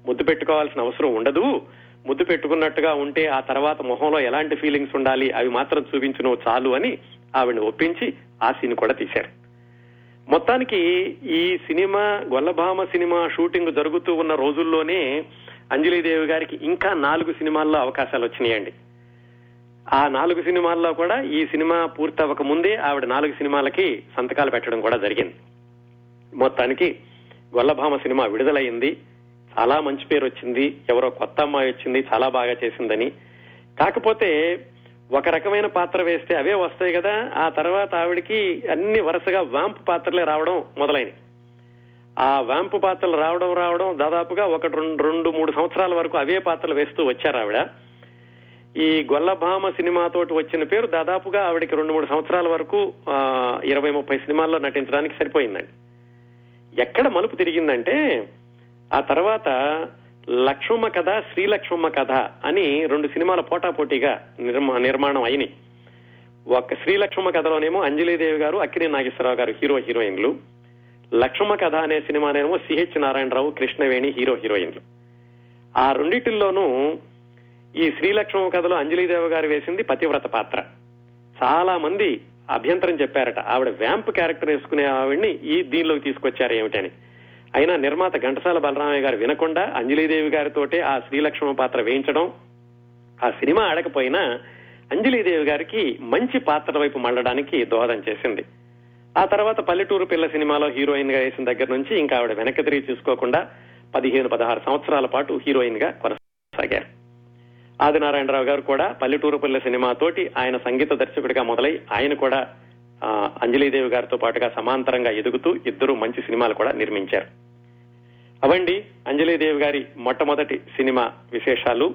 ముద్దు పెట్టుకోవాల్సిన అవసరం ఉండదు. ముద్దు పెట్టుకున్నట్టుగా ఉంటే ఆ తర్వాత మొహంలో ఎలాంటి ఫీలింగ్స్ ఉండాలి? అవి మాత్రం చూపించను చాలు అని ఆవిడని ఒప్పించి ఆ సీన్ కూడా తీశారు. మొత్తానికి ఈ సినిమా గొల్లభామ సినిమా షూటింగ్ జరుగుతూ ఉన్న రోజుల్లోనే అంజలీదేవి గారికి ఇంకా నాలుగు సినిమాల్లో అవకాశాలు వచ్చినాయండి. ఆ నాలుగు సినిమాల్లో కూడా ఈ సినిమా పూర్తి అవ్వక ముందే ఆవిడ నాలుగు సినిమాలకి సంతకాలు పెట్టడం కూడా జరిగింది. మొత్తానికి గొల్లభామ సినిమా విడుదలైంది చాలా మంచి పేరు వచ్చింది. ఎవరో కొత్త అమ్మాయి వచ్చింది. చాలా బాగా చేసిందని. కాకపోతే ఒక రకమైన పాత్ర వేస్తే అవే వస్తాయి కదా ఆ తర్వాత ఆవిడకి అన్ని వరుసగా వ్యాంప్ పాత్రలే రావడం మొదలైనవి ఆ వాంపు పాత్రలు రావడం రావడం దాదాపుగా ఒక రెండు రెండు మూడు సంవత్సరాల వరకు అవే పాత్రలు వేస్తూ వచ్చారు ఆవిడ. ఈ గొల్లభామ సినిమాతోటి వచ్చిన పేరు దాదాపుగా ఆవిడకి రెండు మూడు సంవత్సరాల వరకు ఇరవై ముప్పై సినిమాల్లో నటించడానికి సరిపోయిందండి. ఎక్కడ మలుపు తిరిగిందంటే ఆ తర్వాత లక్ష్మమ్మ కథ శ్రీలక్ష్మమ్మ కథ అని రెండు సినిమాల పోటాపోటీగా నిర్మాణం అయినాయి. ఒక శ్రీలక్ష్మమ్మ కథలోనేమో అంజలీదేవి గారు అక్కినే నాగేశ్వరరావు గారు హీరో హీరోయిన్లు. లక్ష్మమ్మ కథ అనే సినిమానేమో సిహెచ్ నారాయణరావు కృష్ణవేణి హీరో హీరోయిన్లు. ఆ రెండిటిల్లోనూ ఈ శ్రీలక్ష్మమ్మ కథలో అంజలీదేవి గారు వేసింది పతివ్రత పాత్ర. చాలా మంది అభ్యంతరం చెప్పారట ఆవిడ వ్యాంప్ క్యారెక్టర్ వేసుకునే ఆవిడ్ని ఈ దీనిలోకి తీసుకొచ్చారు ఏమిటని అయినా నిర్మాత ఘంటసాల బలరామయ్య గారు వినకుండా అంజలీదేవి గారితోటే ఆ శ్రీలక్ష్మ పాత్ర వేయించడం ఆ సినిమా ఆడకపోయినా అంజలీదేవి గారికి మంచి పాత్ర వైపు మళ్ళడానికి దోహదం చేసింది. ఆ తర్వాత పల్లెటూరు పిల్ల సినిమాలో హీరోయిన్గా వేసిన దగ్గర నుంచి ఇంకా ఆవిడ వెనక్కి తిరిగి చూసుకోకుండా పదిహేను పదహారు సంవత్సరాల పాటు హీరోయిన్గా కొనసాగారు. ఆదినారాయణరావు గారు కూడా పల్లెటూరు పిల్ల సినిమాతోటి ఆయన సంగీత దర్శకుడిగా మొదలై ఆయన కూడా అంజలీదేవి గారితో పాటుగా సమాంతరంగా ఎదుగుతూ ఇద్దరు మంచి సినిమాలు కూడా నిర్మించారు. అవండి అంజలీదేవి గారి మొట్టమొదటి సినిమా విశేషాలు.